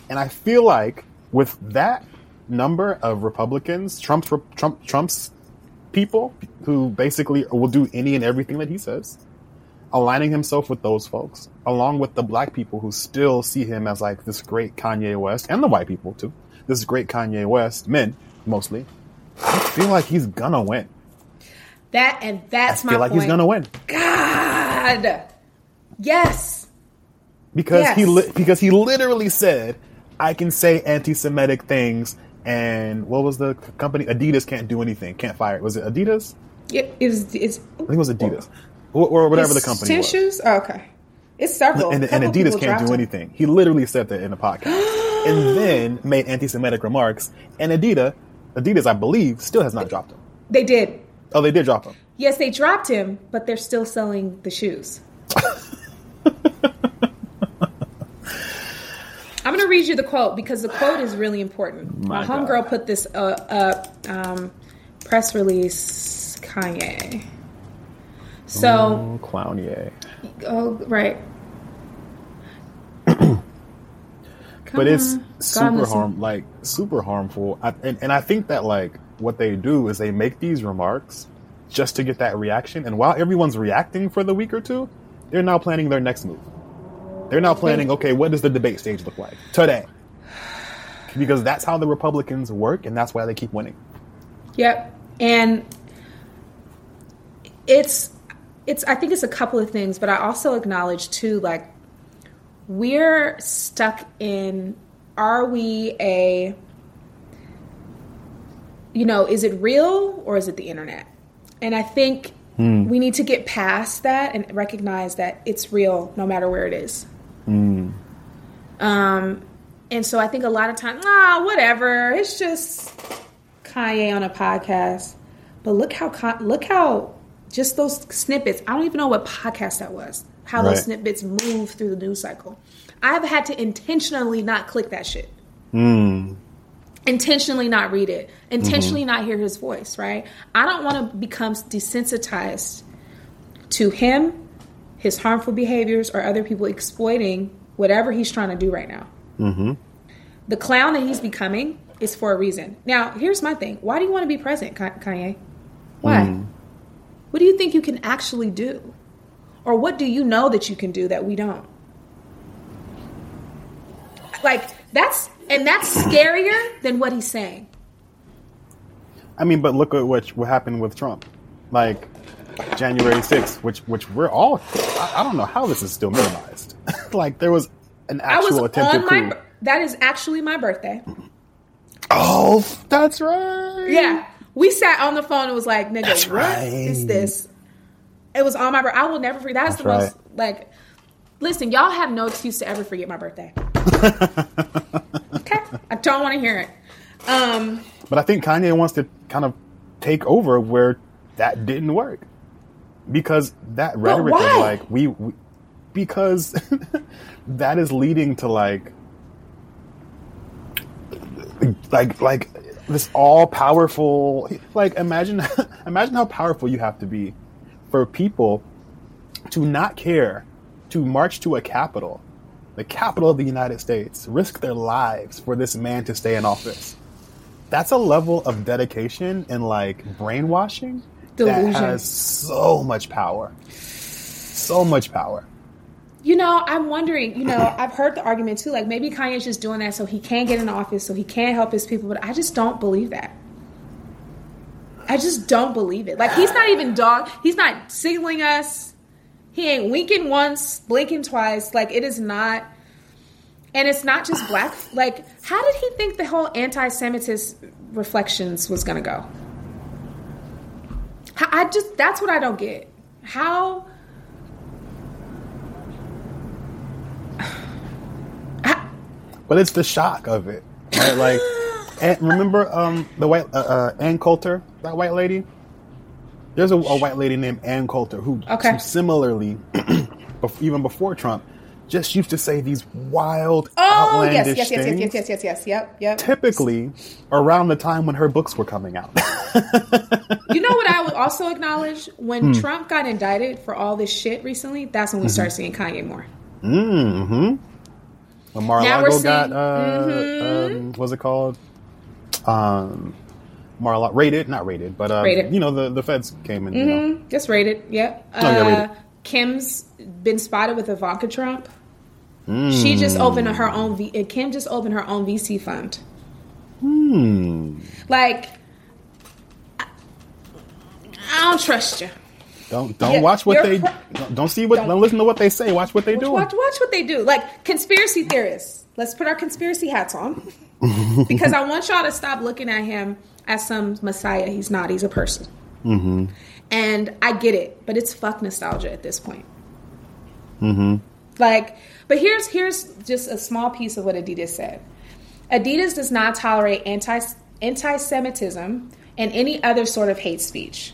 And I feel like with that number of Republicans, Trump's Trump Trump's people who basically will do any and everything that he says, aligning himself with those folks, along with the black people who still see him as like this great Kanye West, and the white people too, this great Kanye West, men mostly. I feel like he's gonna win. That and that's I my feel like point. he's gonna win God, yes, because he li- because he literally said, "I can say anti-Semitic things." And what was the company? Adidas can't do anything, can't fire. Was it Adidas? it is. It's I think it was Adidas, or, or whatever the company tennis was. shoes. Oh, okay, it's several. and, and Adidas can't do anything. He literally said that in a podcast, and [GASPS] then made anti-Semitic remarks. And Adidas, Adidas, I believe, still has not dropped him. They did. Oh, they did drop him. Yes, they dropped him, but they're still selling the shoes. [LAUGHS] I'm going to read you the quote because the quote is really important. My, My homegirl put this uh, up. Um, press release Kanye. So, Oh, clown, yeah. oh, right. [CLEARS THROAT] But it's. God, super harm, like super harmful. I, and, and I think that like what they do is they make these remarks just to get that reaction. And while everyone's reacting for the week or two, they're now planning their next move. They're now planning, okay, what does the debate stage look like today? Because that's how the Republicans work, and that's why they keep winning. Yep. And it's it's I think it's a couple of things, but I also acknowledge too like we're stuck in are we a you know, is it real or is it the internet? And I think hmm. we need to get past that and recognize that it's real no matter where it is. Um, and so I think a lot of times, ah, whatever. It's just Kanye on a podcast. But look how Con- look how just those snippets. I don't even know what podcast that was. How Right. those snippets move through the news cycle. I've had to intentionally not click that shit. Mm. Intentionally not read it. Intentionally not hear his voice. Right. I don't want to become desensitized to him, his harmful behaviors, or other people exploiting whatever he's trying to do right now. Mm-hmm. The clown that he's becoming is for a reason. Now, here's my thing. Why do you want to be president, Kanye? Why? Mm. What do you think you can actually do? Or what do you know that you can do that we don't? Like, that's, and that's scarier than what he's saying. I mean, but look at what what happened with Trump, like January sixth, which which we're all. I, I don't know how this is still minimized. [LAUGHS] like there was an I was actual attempted on my, coup. that is actually my birthday. Oh, that's right. Yeah. We sat on the phone and was like, nigga, That's what is right. this? It was on my birthday. I will never forget. That's, That's the most, like, listen, y'all have no excuse to ever forget my birthday. [LAUGHS] okay? I don't want to hear it. Um, But I think Kanye wants to kind of take over where that didn't work because that rhetoric of like we, we because [LAUGHS] that is leading to like like like this all powerful like imagine [LAUGHS] imagine how powerful you have to be for people to not care to march to a capital the capital of the United States risk their lives for this man to stay in office. That's a level of dedication and like brainwashing Delusion. that has so much power so much power you know, I'm wondering, you know, I've heard the argument too, like maybe Kanye's just doing that so he can't get in office, so he can't help his people, but I just don't believe that. I just don't believe it. Like he's not even dog. He's not signaling us. He ain't winking once, blinking twice. Like it is not. And it's not just black. Like how did he think the whole anti-Semitism reflections was gonna go? I just that's what I don't get. How? but it's the shock of it right like [SIGHS] and remember um the white uh, uh ann coulter that white lady there's a, a white lady named ann coulter who, Okay. who similarly [CLEARS THROAT] even before trump just used to say these wild Oh yes, outlandish yes, yes, yes, things yes, yes, yes, yes, yep, yep. typically around the time when her books were coming out [LAUGHS] You know what I would [LAUGHS] also acknowledge when Hmm. Trump got indicted for all this shit recently. That's when we start seeing Kanye more. mm-hmm when mar-a-lago got uh um, what's it called um Mar-a-Lago raided, not raided, but uh, Raided. you know the the feds came and you know, Mm, just rated. Yep. Oh, yeah. Kim's been spotted with Ivanka Trump. She just opened her own. V- Kim just opened her own VC fund. hmm, Like, I I don't trust you. don't don't Yeah, watch what they pro- don't, don't see what Don't- don't listen to what they say. Watch what they do. Watch, watch what they do. Like conspiracy theorists. Let's put our conspiracy hats on. [LAUGHS] because I want y'all to stop looking at him as some messiah. He's not. He's a person. Mm-hmm. And I get it, but it's fuck nostalgia at this point. Like, but here's here's just a small piece of what Adidas said. Adidas does not tolerate anti anti-Semitism and any other sort of hate speech.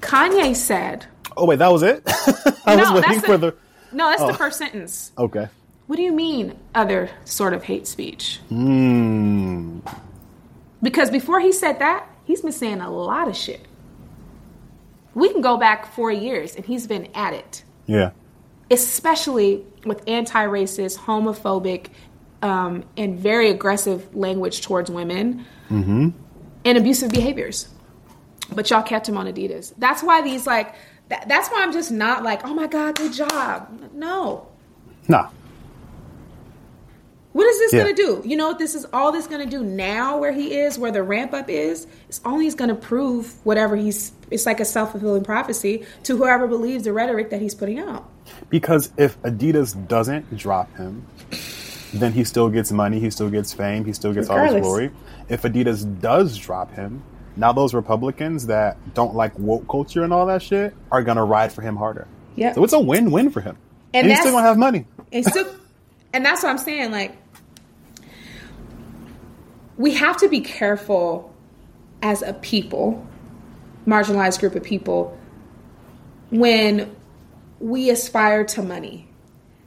Kanye said, Oh wait, that was it. [LAUGHS] I was No, waiting that's for the- the. "No, that's Oh. the first sentence." Okay. What do you mean other sort of hate speech? Hmm. Because before he said that, he's been saying a lot of shit. We can go back 4 years and he's been at it. Yeah. especially with anti-racist, homophobic, um, and very aggressive language towards women Mm-hmm. and abusive behaviors. But y'all kept him on Adidas. That's why these like. That, that's why I'm just not like, oh my god, good job. No. Nah. What is this Yeah. gonna do? You know what this is all this gonna do now where he is, where the ramp up is, it's only gonna prove whatever he's it's like a self fulfilling prophecy to whoever believes the rhetoric that he's putting out. Because if Adidas doesn't drop him, then he still gets money, he still gets fame, he still gets all this Regardless. glory. If Adidas does drop him, now those Republicans that don't like woke culture and all that shit are gonna ride for him harder. Yeah. So it's a win-win for him, And and, he's still gonna have money. And still, and that's what I'm saying. Like, we have to be careful as a people, marginalized group of people, when we aspire to money.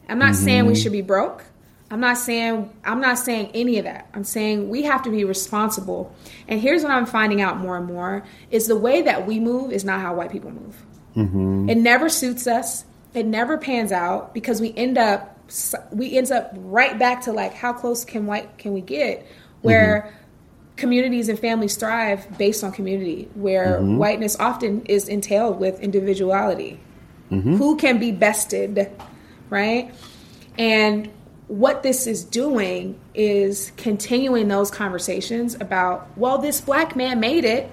I'm not saying we mm-hmm. should be broke. I'm not saying I'm not saying any of that. I'm saying we have to be responsible. And here's what I'm finding out more and more is the way that we move is not how white people move. Mm-hmm. It never suits us. It never pans out because we end up we ends up right back to like how close can white can we get where mm-hmm. communities and families thrive based on community where mm-hmm. whiteness often is entailed with individuality mm-hmm. who can be bested right and what this is doing is continuing those conversations about well this black man made it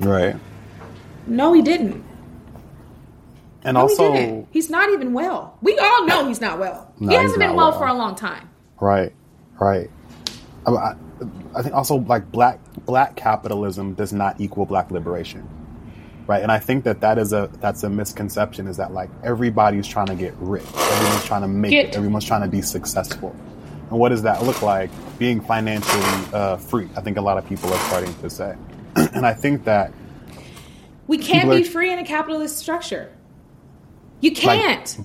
Right. no he didn't And no, also, he didn't. He's not even well. We all know he's not well. No, he hasn't been well, well. for a long time. Right, right. I, I, I think also like black black capitalism does not equal black liberation, right? And I think that that is a that's a misconception. Is that like everybody's trying to get rich, everyone's trying to make Get- it, everyone's trying to be successful. And what does that look like? Being financially uh, free. I think a lot of people are starting to say, [CLEARS THROAT] and I think that We can't be are- free in a capitalist structure. You can't.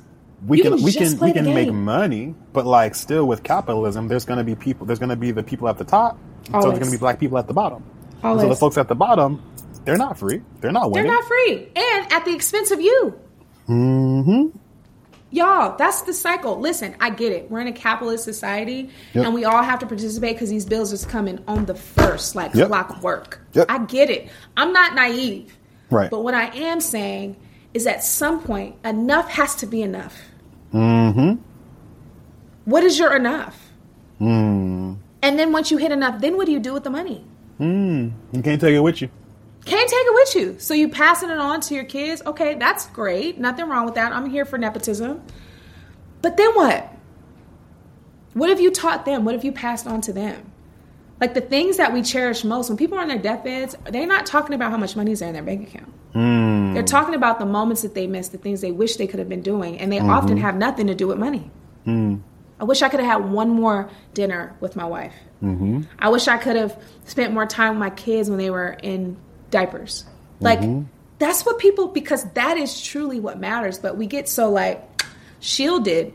We You can, can we can we can make money, but like still with capitalism, there's going to be people. There's going to be the people at the top. So there's going to be black people at the bottom. So the folks at the bottom, they're not free. They're not winning. They're not free. And at the expense of you. mm-hmm. Y'all, that's the cycle. Listen, I get it. We're in a capitalist society Yep. and we all have to participate because these bills is coming on the first, like Yep. clockwork. Yep. I get it. I'm not naive. Right. But what I am saying is at some point, enough has to be enough. Mm-hmm. What is your enough? Mm. And then once you hit enough, then what do you do with the money? Mm. You can't take it with you. Can't take it with you. So you passing it on to your kids. Okay, that's great. Nothing wrong with that. I'm here for nepotism. But then what? What have you taught them? What have you passed on to them? Like the things that we cherish most, when people are on their deathbeds, they're not talking about how much money is in their bank account. Mm. They're talking about the moments that they missed, the things they wish they could have been doing, and they often have nothing to do with money. Mm. I wish I could have had one more dinner with my wife. Mm-hmm. I wish I could have spent more time with my kids when they were in diapers. Like that's what people because that is truly what matters. But we get so like shielded.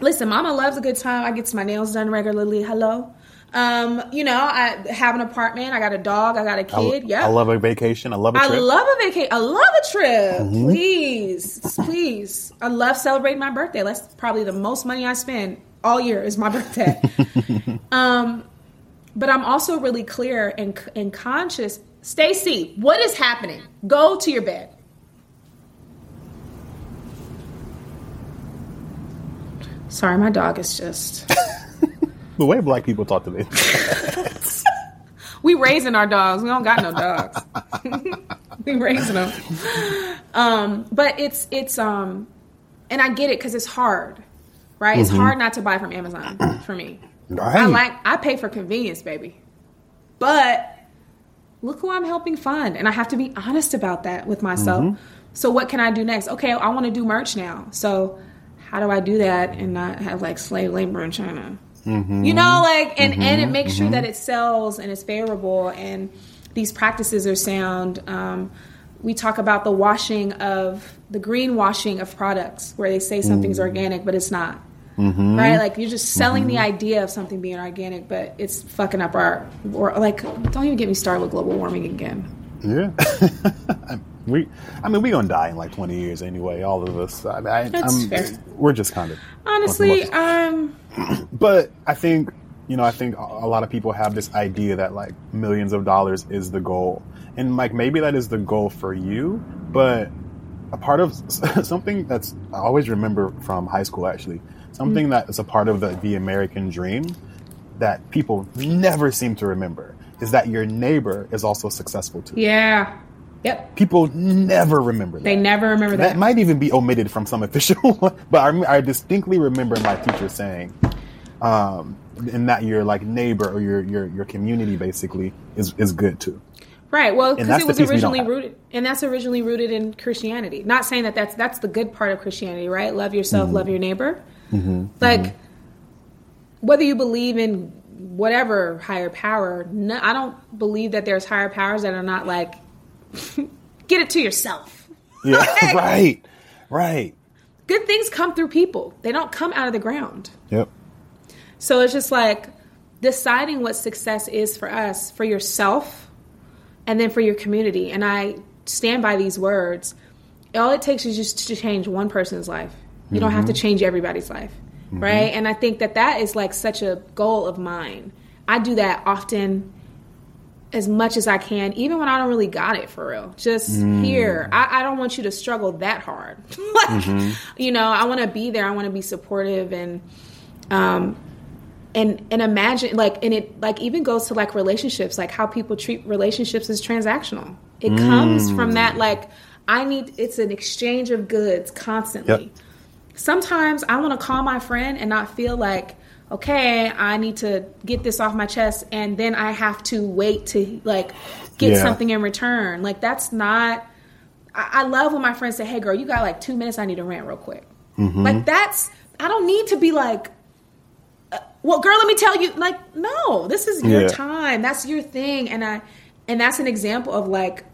Listen, mama loves a good time. I get my nails done regularly. Hello. Um, you know, I have an apartment, I got a dog, I got a kid. yeah. I love a vacation. I love a I trip. love a vacation. I love a trip. Please, please. I love celebrating my birthday. That's probably the most money I spend all year is my [LAUGHS] birthday. [LAUGHS] um, but I'm also really clear and and conscious. Stacy, what is happening? Go to your bed. Sorry, my dog is just. The way black people talk to me. [LAUGHS] we raising our dogs. We don't got no dogs. [LAUGHS] we raising them. Um, but it's it's um, and I get it because it's hard, right? It's hard not to buy from Amazon for me. Right. I like I pay for convenience, baby. But look who I'm helping fund, and I have to be honest about that with myself. So what can I do next? Okay, I want to do merch now. So how do I do that and not have like slave labor in China? Mm-hmm. You know, like and mm-hmm. and it makes sure that mm-hmm. it sells and it's favorable and these practices are sound. Um, we talk about the washing of the greenwashing of products, where they say something's mm. organic but it's not. Right, like you're just selling the idea of something being organic, but it's fucking up our or like. Don't even get me started with global warming again. Yeah. [LAUGHS] we, I mean, we gonna die in like twenty years anyway. All of us. I, I, That's I'm- fair. We're just kind of Honestly, um, [CLEARS THROAT] but I think you know, I think a lot of people have this idea that like millions of dollars is the goal, and like maybe that is the goal for you, but a part of [LAUGHS] something that's I always remember from high school actually, something that is a part of the, the American dream that people never seem to remember is that your neighbor is also successful too. yeah, yep. People never remember that. They never remember That that. might even be omitted from some official, [LAUGHS] but I, I distinctly remember my teacher saying, um, and that your like neighbor or your your your community basically is is good too. Right. Well, because it was piece we don't originally rooted, and that's originally rooted in Christianity. Not saying that that's that's the good part of Christianity, right? Love yourself, Mm-hmm. love your neighbor. Like whether you believe in whatever higher power, no, I don't believe that there's higher powers that are not like [LAUGHS] get it to yourself. Yeah, [LAUGHS] Like, right, right. Good things come through people; they don't come out of the ground. Yep. So it's just like deciding what success is for us, for yourself, and then for your community. And I stand by these words. All it takes is just to change one person's life. You don't have to mm-hmm. change everybody's life, mm-hmm. right? And I think that that is like such a goal of mine. I do that often as much as I can, even when I don't really got it for real. Just mm. here, I, I don't want you to struggle that hard. [LAUGHS] like, mm-hmm. you know, I want to be there. I want to be supportive and, um, and and imagine like and it like even goes to like relationships like how people treat relationships is transactional it mm. comes from that like i need it's an exchange of goods constantly Yep. sometimes i want to call my friend and not feel like okay i need to get this off my chest and then i have to wait to like get Yeah. something in return like that's not I, I love when my friends say hey girl you got like two minutes i need to rant real quick Mm-hmm. like that's i don't need to be like well girl let me tell you like no this is your Yeah. time that's your thing and i and that's an example of like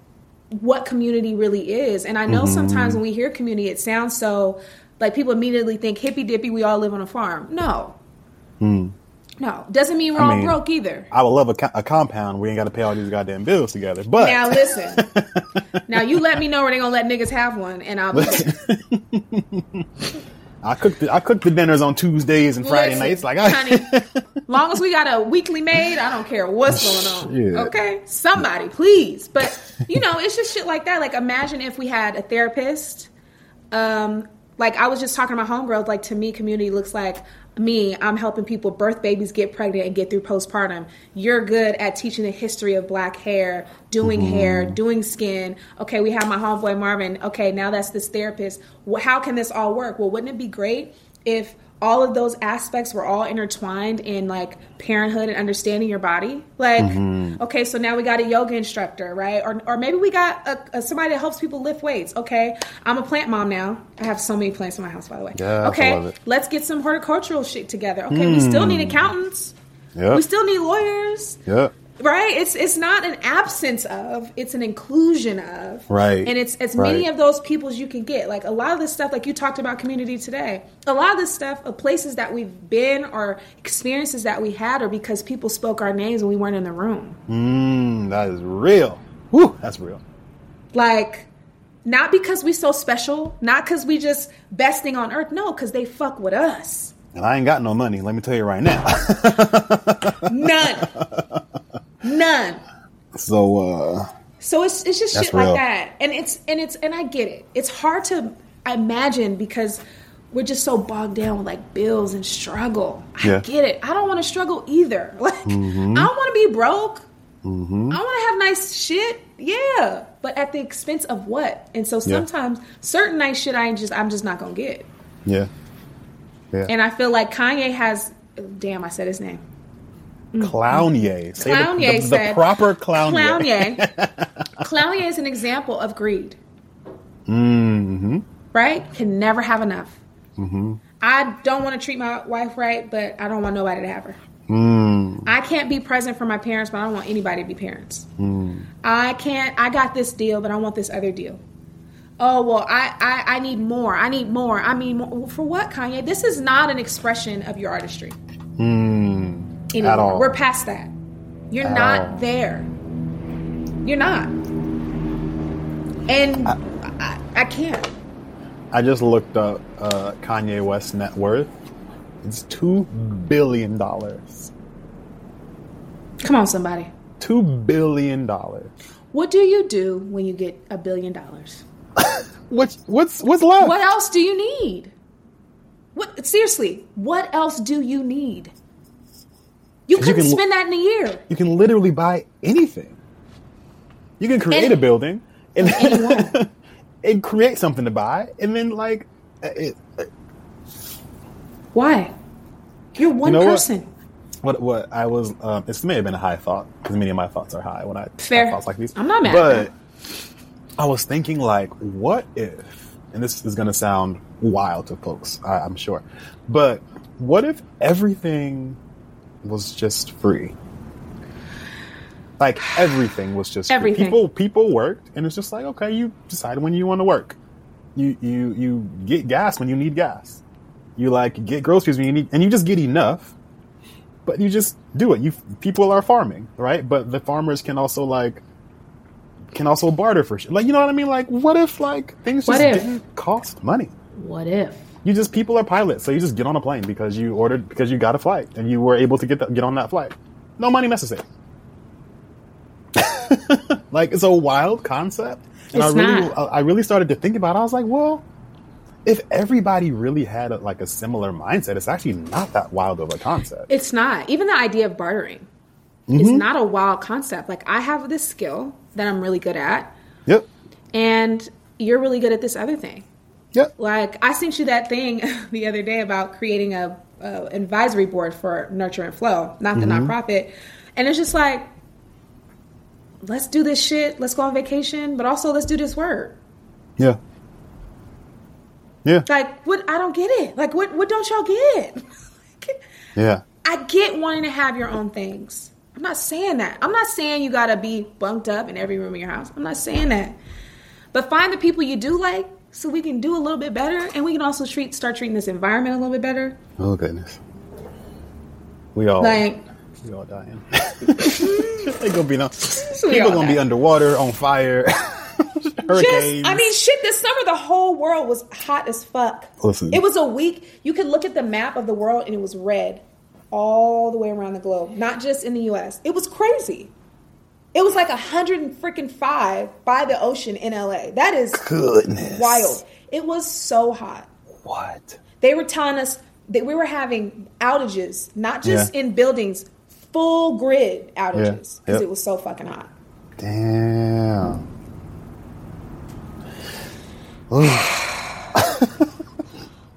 what community really is and i know Mm-hmm. sometimes when we hear community it sounds so like people immediately think hippy dippy we all live on a farm no no doesn't mean we're. I all mean, either either I would love a, co- a compound We ain't got to pay all these goddamn bills together. But now listen [LAUGHS] now you let me know where they gonna let niggas have one and i'll. [LAUGHS] I cook the I cook the dinners on Tuesdays and Friday Listen, nights. Like I, honey, [LAUGHS] long as we got a weekly maid, I don't care what's going on. Okay, somebody, please. But you know, it's just shit like that. Like, imagine if we had a therapist. Um, like I was just talking to my homegirl. Like to me, community looks like me. I'm helping people birth babies, get pregnant, and get through postpartum. You're good at teaching the history of black hair, doing mm-hmm. hair, doing skin. Okay, we have my homeboy Marvin. Okay, now that's this therapist. How can this all work? Well, wouldn't it be great if all of those aspects were all intertwined in like parenthood and understanding your body. Like okay so now we got a yoga instructor right? Or, or maybe we got a, a, somebody that helps people lift weights. Okay i'm a plant mom now. I have so many plants in my house by the way. Yes, I okay let's get some horticultural shit together. Okay we still need accountants. Yep. we still need lawyers. Yeah. Right it's it's not an absence of it's an inclusion of Right. and it's as many Right. of those people as you can get like a lot of this stuff like you talked about community today a lot of this stuff of places that we've been or experiences that we had are because people spoke our names when we weren't in the room Mm, that is real. Woo, that's real. like not because we so special not because we just best thing on earth no because they fuck with us And I ain't got no money. Let me tell you right now. [LAUGHS] None. None. so, uh, So it's it's just shit real. like that, and it's and it's and I get it. It's hard to imagine because we're just so bogged down with like bills and struggle. I Yeah. get it. I don't want to struggle either. [LAUGHS] Like I don't want to be broke. I want to have nice shit. Yeah, but at the expense of what? And so Yeah. sometimes certain nice shit I ain't just I'm just not gonna get. yeah. Yeah. And I feel like Kanye has. Damn, I said his name. Clownye. Say the- Clownye the, the, said. proper clownye. Clownye. [LAUGHS] Clownye is an example of greed. Mm-hmm. Right? Can never have enough. Mm. I don't want to treat my wife right, but I don't want nobody to have her. Mm. I can't be present for my parents, but I don't want anybody to be parents. Mm. I can't. I got this deal, but I want this other deal. Oh well, I, I I need more. I need more. I mean, for what, Kanye? This is not an expression of your artistry Mm. Anymore. At all. We're past that. You're At not all. there. You're not. And I, I, I can't. I just looked up uh, Kanye West's net worth. It's two billion dollars. Come on, somebody. Two billion dollars. What do you do when you get a billion dollars? [LAUGHS] What's what's what's left? What else do you need? What seriously? What else do you need? You couldn't can spend that in a year. You can literally buy anything. You can create Any- a building and [LAUGHS] Anyone. and create something to buy, and then like it, Why? You're one know person. what what I was. Um, this may have been a high thought because many of my thoughts are high when I Fair. thoughts like these. I'm not mad. but I was thinking like, what if? And this is going to sound wild to folks, I, I'm sure, but what if everything was just free? Like [SIGHS] everything was just free. Everything. people people worked, and it's just like okay, you decide when you want to work. You you you get gas when you need gas. You like get groceries when you need, and you just get enough. But you just do it. You people are farming, right? But the farmers can also like can also barter for shit. Like you know what I mean? Like what if like things just didn't cost money? What if? You just people are pilots, so you just get on a plane because you ordered because you got a flight and you were able to get that, get on that flight. No money necessary. [LAUGHS] like it's a wild concept, and It's I really not. I really started to think about. it. I was like, well, if everybody really had a, like a similar mindset, it's actually not that wild of a concept. It's not. Even the idea of bartering It's mm-hmm. not a wild concept. Like I have this skill that I'm really good at, Yep. and you're really good at this other thing. Yep. Like I sent you that thing [LAUGHS] the other day about creating a, a advisory board for Nurture and Flow, not the mm-hmm. nonprofit, and it's just like, let's do this shit. Let's go on vacation, but also let's do this work. Yeah. Yeah. Like what? I don't get it. Like what? What don't y'all get? [LAUGHS] Yeah. I get wanting to have your own things. I'm not saying that. I'm not saying you gotta be bunked up in every room in your house. I'm not saying that. But find the people you do like so we can do a little bit better and we can also treat start treating this environment a little bit better. Oh goodness. We all Like we all dying. [LAUGHS] they gonna be no people gonna be underwater on fire. [LAUGHS] just. I mean shit this summer the whole world was hot as fuck. Listen. It was a week you could look at the map of the world and it was red all the way around the globe, not just in the US. It was crazy. It was like a hundred and freaking five by the ocean in LA. That is goodness. wild. It was so hot. What? They were telling us that we were having outages, not just Yeah. in buildings, full grid outages because Yep. it was so fucking hot. Damn. [SIGHS]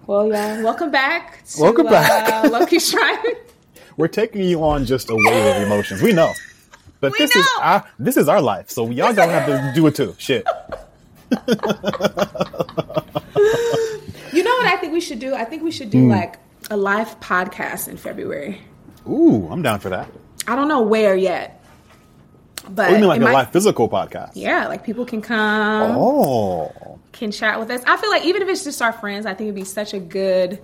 Well, yeah, welcome back. To, Welcome back. Uh, Lucky Shrine. [LAUGHS] We're taking you on just a wave of emotions. We know. But We this is our this is our life, so y'all gonna have to do it too. Shit. you know what I think we should do? I think we should do Hmm. like a live podcast in February. Ooh, I'm down for that. I don't know where yet, but do you mean like a might- live physical podcast? Yeah, like people can come, Oh. can chat with us. I feel like even if it's just our friends, I think it'd be such a good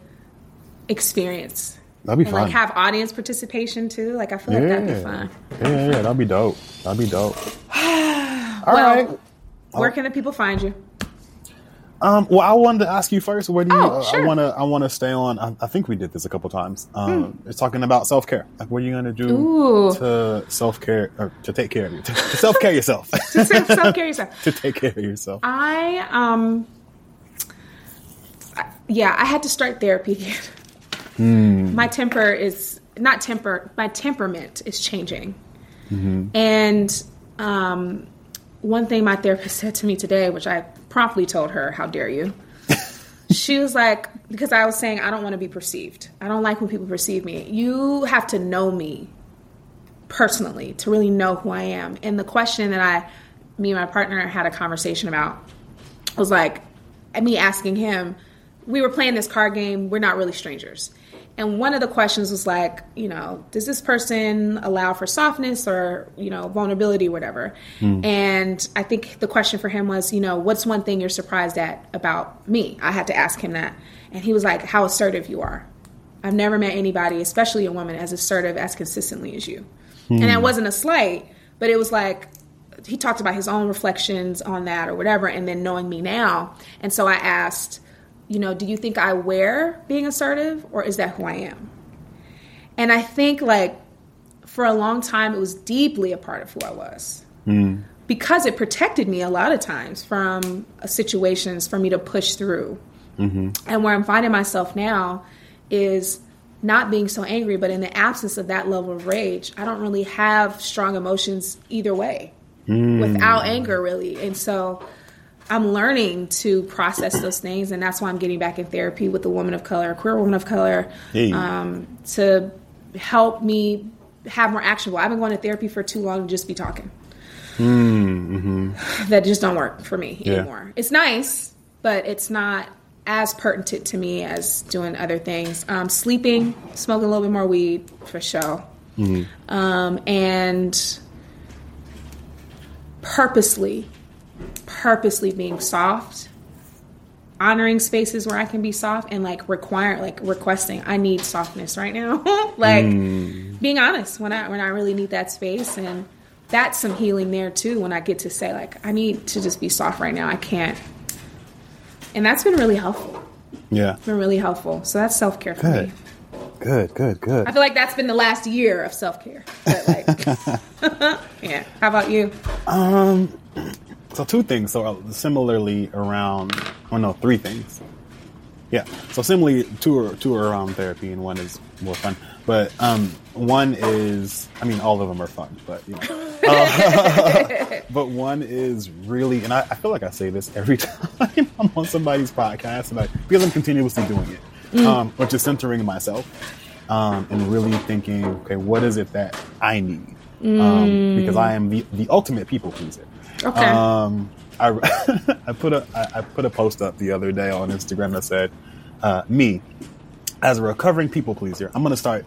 experience. That'd be and fun. like have audience participation too. Like I feel like that'd be fun. Yeah, yeah, yeah, that'd be dope. That'd be dope. [SIGHS] All Well, right. Where can the people find you? Um, well, I wanted to ask you first. Where do you? Oh, uh, sure. I want to. I want to stay on. I, I think we did this a couple times. Um, It's talking about self care. Like, what are you going to do Hmm. Ooh. to self care or to take care of you? [LAUGHS] [LAUGHS] To, self care yourself. to Self care yourself. to take care of yourself. I um I- yeah, I had to start therapy again. [LAUGHS] Hmm. My temper is not temper, my temperament is changing. And um one thing my therapist said to me today, which I promptly told her, how dare you? [LAUGHS] she was like, because I was saying I don't want to be perceived. I don't like when people perceive me. You have to know me personally to really know who I am. And the question that I, me and my partner had a conversation about was like, me asking him, we were playing this card game, we're not really strangers. And one of the questions was like, you know, does this person allow for softness or, you know, vulnerability, whatever? Hmm. And I think the question for him was, you know, what's one thing you're surprised at about me? I had to ask him that. And he was like, how assertive you are. I've never met anybody, especially a woman, as assertive as consistently as you. And that hmm. wasn't a slight, but it was like he talked about his own reflections on that or whatever, and then knowing me now. And so I asked, you know, do you think I wear being assertive or is that who I am? And I think like for a long time, it was deeply a part of who I was. Hmm. Because it protected me a lot of times from situations for me to push through. Mm-hmm. And where I'm finding myself now is not being so angry, but in the absence of that level of rage, I don't really have strong emotions either way hmm. without anger, really. And so I'm learning to process those things. And that's why I'm getting back in therapy with a woman of color, a queer woman of color, Hey. um, to help me have more actionable. I've been going to therapy for too long to just be talking. That just don't work for me Yeah. anymore. It's nice, but it's not as pertinent to me as doing other things. Um, sleeping, smoking a little bit more weed for sure, um, and purposely, purposely being soft, honoring spaces where I can be soft, and like require, like requesting. I need softness right now. [LAUGHS] like being honest when I when I really need that space and. That's some healing there too when I get to say like I need to just be soft right now. I can't. And that's been really helpful. Yeah. Been really helpful. So that's self-care for Good. me. Good. Good. Good. I feel like that's been the last year of self-care. But like [LAUGHS] Yeah. How about you? Um, so two things. So similarly around, oh no, three things. Yeah. So similarly, two are two are around therapy, and one is more fun. But um, one is, I mean, all of them are fun, but you know. [LAUGHS] Uh, [LAUGHS] but one is really, and I, I feel like I say this every [LAUGHS] time I'm on somebody's podcast, and I because I'm continuously doing it, um, which is centering myself um, and really thinking, okay, what is it that I need? Um, because I am the, the ultimate people pleaser. Okay. Um, I, [LAUGHS] I put a I, I put a post up the other day on Instagram that said, uh, "Me, as a recovering people pleaser, I'm gonna start.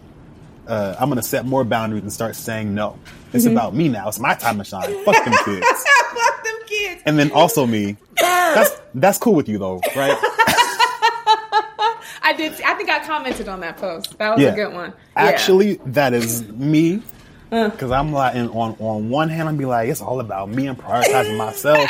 Uh, I'm gonna set more boundaries and start saying no. It's about me now. It's my time to shine. Fuck them [LAUGHS] kids. Fuck them kids. And then also me. That's that's cool with you though, right? [LAUGHS] I did I think I commented on that post. That was Yeah. a good one. Yeah. Actually, that is me. Because I'm like, and on on one hand, I'm be like, it's all about me and prioritizing myself.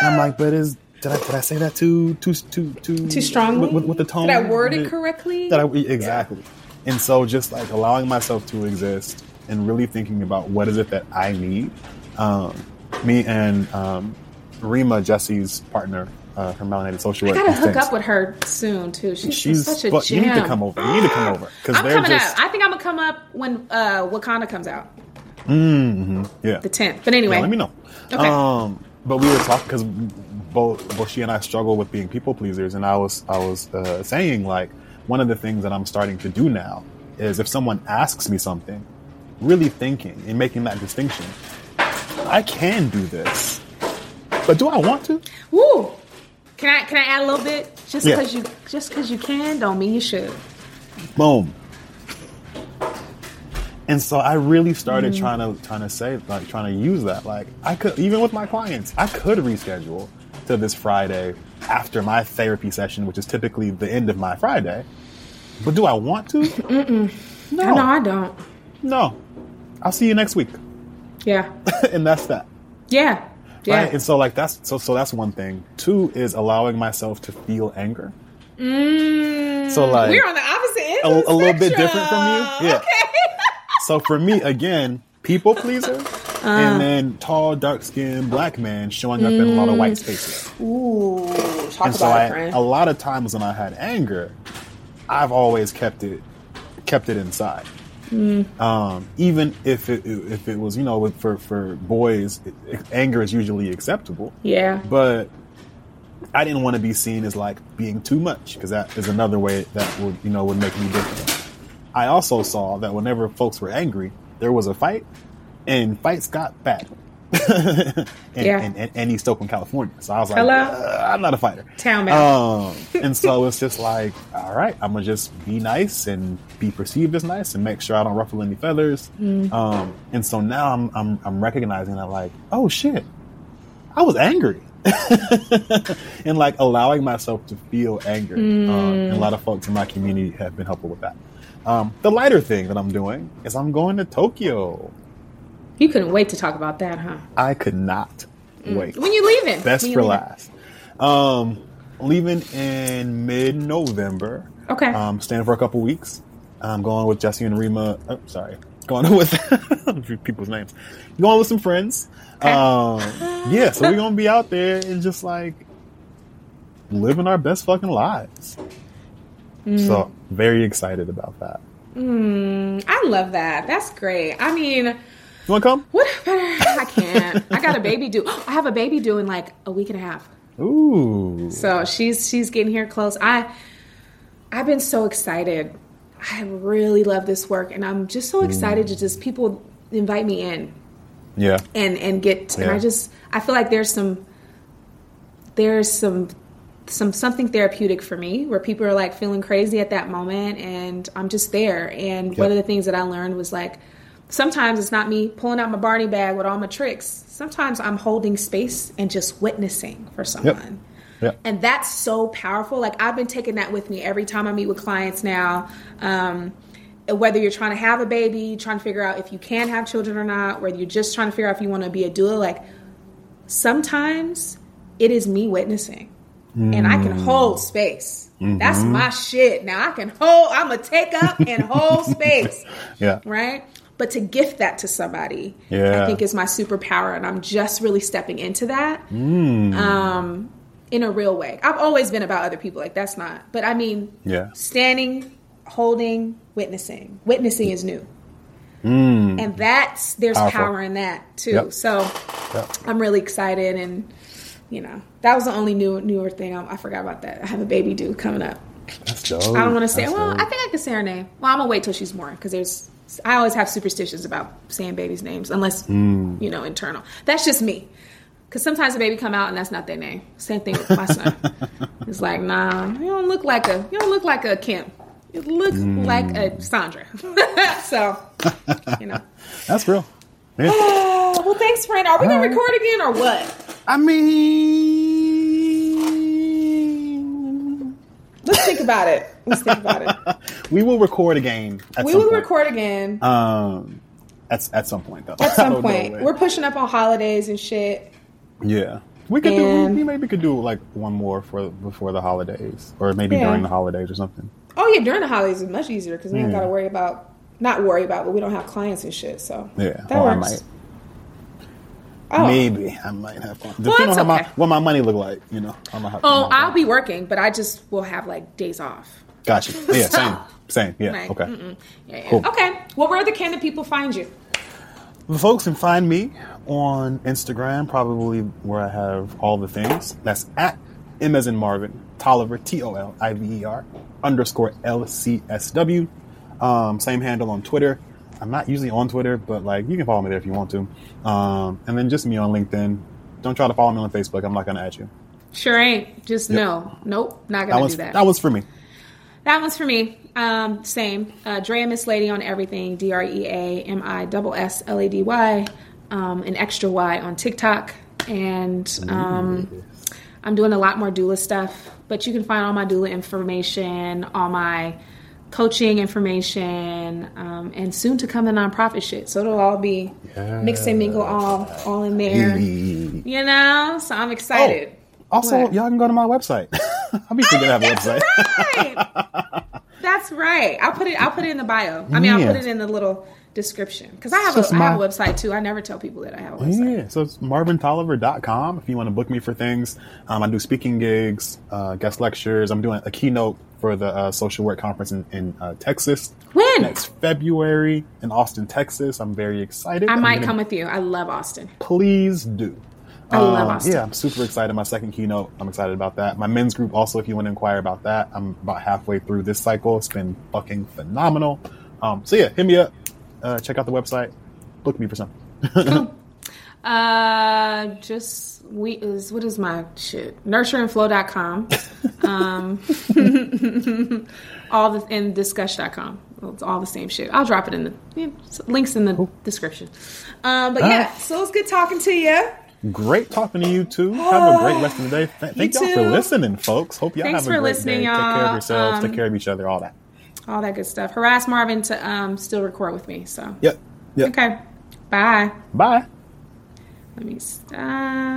and I'm like, but is did I did I say that too too too too Too strongly? with, with, with the tone? Did I word it correctly? That I, exactly. And so just like allowing myself to exist and really thinking about what is it that I need. Um, me and um, Rima, Jesse's partner, uh, her melanated social I work. gotta hook up with her soon too. She's, She's such a but gem. you need to come over. You need to come over because I'm they're coming just up. I think I'm gonna come up when uh, Wakanda comes out, Mm-hmm. yeah. the 10th. But anyway, Yeah, let me know. Okay. Um, but we were talking because both both she and I struggle with being people pleasers, and I was I was uh, saying like one of the things that I'm starting to do now is if someone asks me something, really thinking and making that distinction. I can do this, but do I want to? Woo! Can I can I add a little bit? Just Yeah. because you just because you can don't mean you should. Boom. And so I really started trying to trying to say like trying to use that like I could even with my clients I could reschedule to this Friday after my therapy session which is typically the end of my Friday but do I want to no No, I don't. no I'll see you next week Yeah, [LAUGHS] and that's that yeah. Yeah. Right? And so like that's so so that's one thing. Two is allowing myself to feel anger. Mm, So, like, we're on the opposite end. a- a little bit different from you? Yeah. Okay. [LAUGHS] So for me, again, people pleaser, Uh. and then tall, dark skinned black man showing up in a lot of Mm. white spaces. Ooh, talk and so about I, it, friend. a lot of times when I had anger, I've always kept it kept it inside. Mm. Um, even if it if it was you know for for boys, anger is usually acceptable, yeah. but I didn't want to be seen as like being too much because that is another way that would you know would make me different. I also saw that whenever folks were angry, there was a fight, and fights got bad. [LAUGHS] in, Yeah. in, in, in East Oakland, California. So I was like, Hello? "Uh, I'm not a fighter. Town. Um, and so [LAUGHS] it's just like, all right, I'm gonna just be nice and be perceived as nice and make sure I don't ruffle any feathers. Mm. Um, and so now I'm, I'm I'm recognizing that like, oh shit, I was angry. [LAUGHS] and like allowing myself to feel anger. Um, and a lot of folks in my community have been helpful with that. Um, the lighter thing that I'm doing is I'm going to Tokyo. You couldn't wait to talk about that, huh? I could not wait. When you leaving? Best you for leaving? last. Um, leaving in mid November. Okay. Um, staying for a couple weeks. I'm going with Jesse and Rima. Oh, sorry. Going [LAUGHS] with people's names. Going with some friends. Um, [LAUGHS] yeah, so we're gonna be out there and just like living our best fucking lives. So very excited about that. Mm, I love that. That's great. I mean, You wanna come? what better? I can't. I got a baby due. [GASPS] I have a baby due in like a week and a half. Ooh. So she's she's getting here close. I I've been so excited. I really love this work, and I'm just so excited mm. to just people invite me in Yeah. and and get. And I just I feel like there's some there's some some something therapeutic for me where people are like feeling crazy at that moment, and I'm just there. And one of the things that I learned was like. Sometimes it's not me pulling out my Barney bag with all my tricks. Sometimes I'm holding space and just witnessing for someone. Yep. And that's so powerful. Like I've been taking that with me every time I meet with clients now. Um, whether you're trying to have a baby, trying to figure out if you can have children or not, whether you're just trying to figure out if you want to be a doula, like sometimes it is me witnessing. And I can hold space. That's my shit. Now I can hold, I'm going to take up and hold [LAUGHS] space Yeah. right? But to gift that to somebody, Yeah. I think is my superpower, and I'm just really stepping into that um, in a real way. I've always been about other people, like that's not. But I mean, Yeah. standing, holding, witnessing. Witnessing is new, and that's there's Powerful. power in that too. Yep. So Yep. I'm really excited, and you know that was the only new newer thing. I, I forgot about that. I have a baby due coming up. That's dope. I don't want to say. That's Well, dope. I think I can say her name. Well, I'm gonna wait till she's born because there's. I always have superstitions about saying babies' names, unless Hmm. you know internal. That's just me. Because sometimes a baby come out and that's not their name. Same thing with my son. [LAUGHS] it's like, nah, you don't look like a. You don't look like a Kim. You look Hmm. like a Sandra. [LAUGHS] so, you know. [LAUGHS] That's real. Yeah. [SIGHS] Well, thanks, friend. Are we gonna All right. record again or what? I mean, Let's think about it. Let's think about it. [LAUGHS] we will record again. At We will point. record again Um, at at some point though. at some [LAUGHS] point. We're pushing up on holidays and shit. yeah. We could And- do. We maybe could do like one more for before the holidays, or maybe Yeah. during the holidays or something. Oh yeah, during the holidays is much easier because we don't Yeah. got to worry about not worry about, but we don't have clients and shit. So Yeah. that or I works. might. Oh. Maybe I might have fun. Depending it's on how okay. my what my money look like, you know. I'm gonna have, Oh, I'll be working, but I just will have like days off. Gotcha. Yeah. [LAUGHS] Same. Same. Yeah. Like, okay. Yeah, yeah. Cool. Okay. Well, where the can the people find you? The folks can find me on Instagram, probably where I have all the things. That's at M as in Marvin, Toliver, T O L I V E R, underscore L C S W. Um, same handle on Twitter. I'm not usually on Twitter, but like you can follow me there if you want to. Um, and then just me on LinkedIn. Don't try to follow me on Facebook. I'm not going to add you. Sure ain't. Just no. Nope. Not gonna do that. that one's for me. That one's for me. Um, same. Uh, Drea Miss Lady on everything. D R E A M I double S L A D Y. Um, an extra Y on TikTok. And um, I'm doing a lot more doula stuff. But you can find all my doula information, all my coaching information, um, and soon to come the nonprofit shit. So it'll all be mix and mingle all all in there. You know, so I'm excited. Also, What? y'all can go to my website. [LAUGHS] I'll be forgetting I have a website. Right. That's right. I'll put it. I'll put it in the bio. I mean, I'll put it in the little description because I have Just a, I have a website too. I never tell people that I have a website. Yeah, so it's marvintoliver.com if you want to book me for things. Um, I do speaking gigs, uh, guest lectures. I'm doing a keynote for the uh, social work conference in, in uh, Texas When next February in Austin, Texas. I'm very excited. I might gonna- come with you. I love Austin. Please do. I love Um, Austin. Yeah, I'm super excited. My second keynote, I'm excited about that. My men's group, also, if you want to inquire about that, I'm about halfway through this cycle. It's been fucking phenomenal. Um, so yeah, hit me up. Uh, check out the website. Book me for something. [LAUGHS] Uh, just we is what is my shit? Nurtureandflow.com. um, [LAUGHS] all the and discuss.com. It's all the same shit. I'll drop it in the yeah, links in the description. Um, but yeah, Ah. so it's good talking to you. Great talking to you too. Have a great rest of the day. Th- thank You y'all for listening, folks. Hope y'all Thanks have a great listening, day. Take care of yourselves. Um, take care of each other. All that. All that good stuff. Harass Marvin to um still record with me. So Yep. Yep. okay, bye. Bye. Let me stop.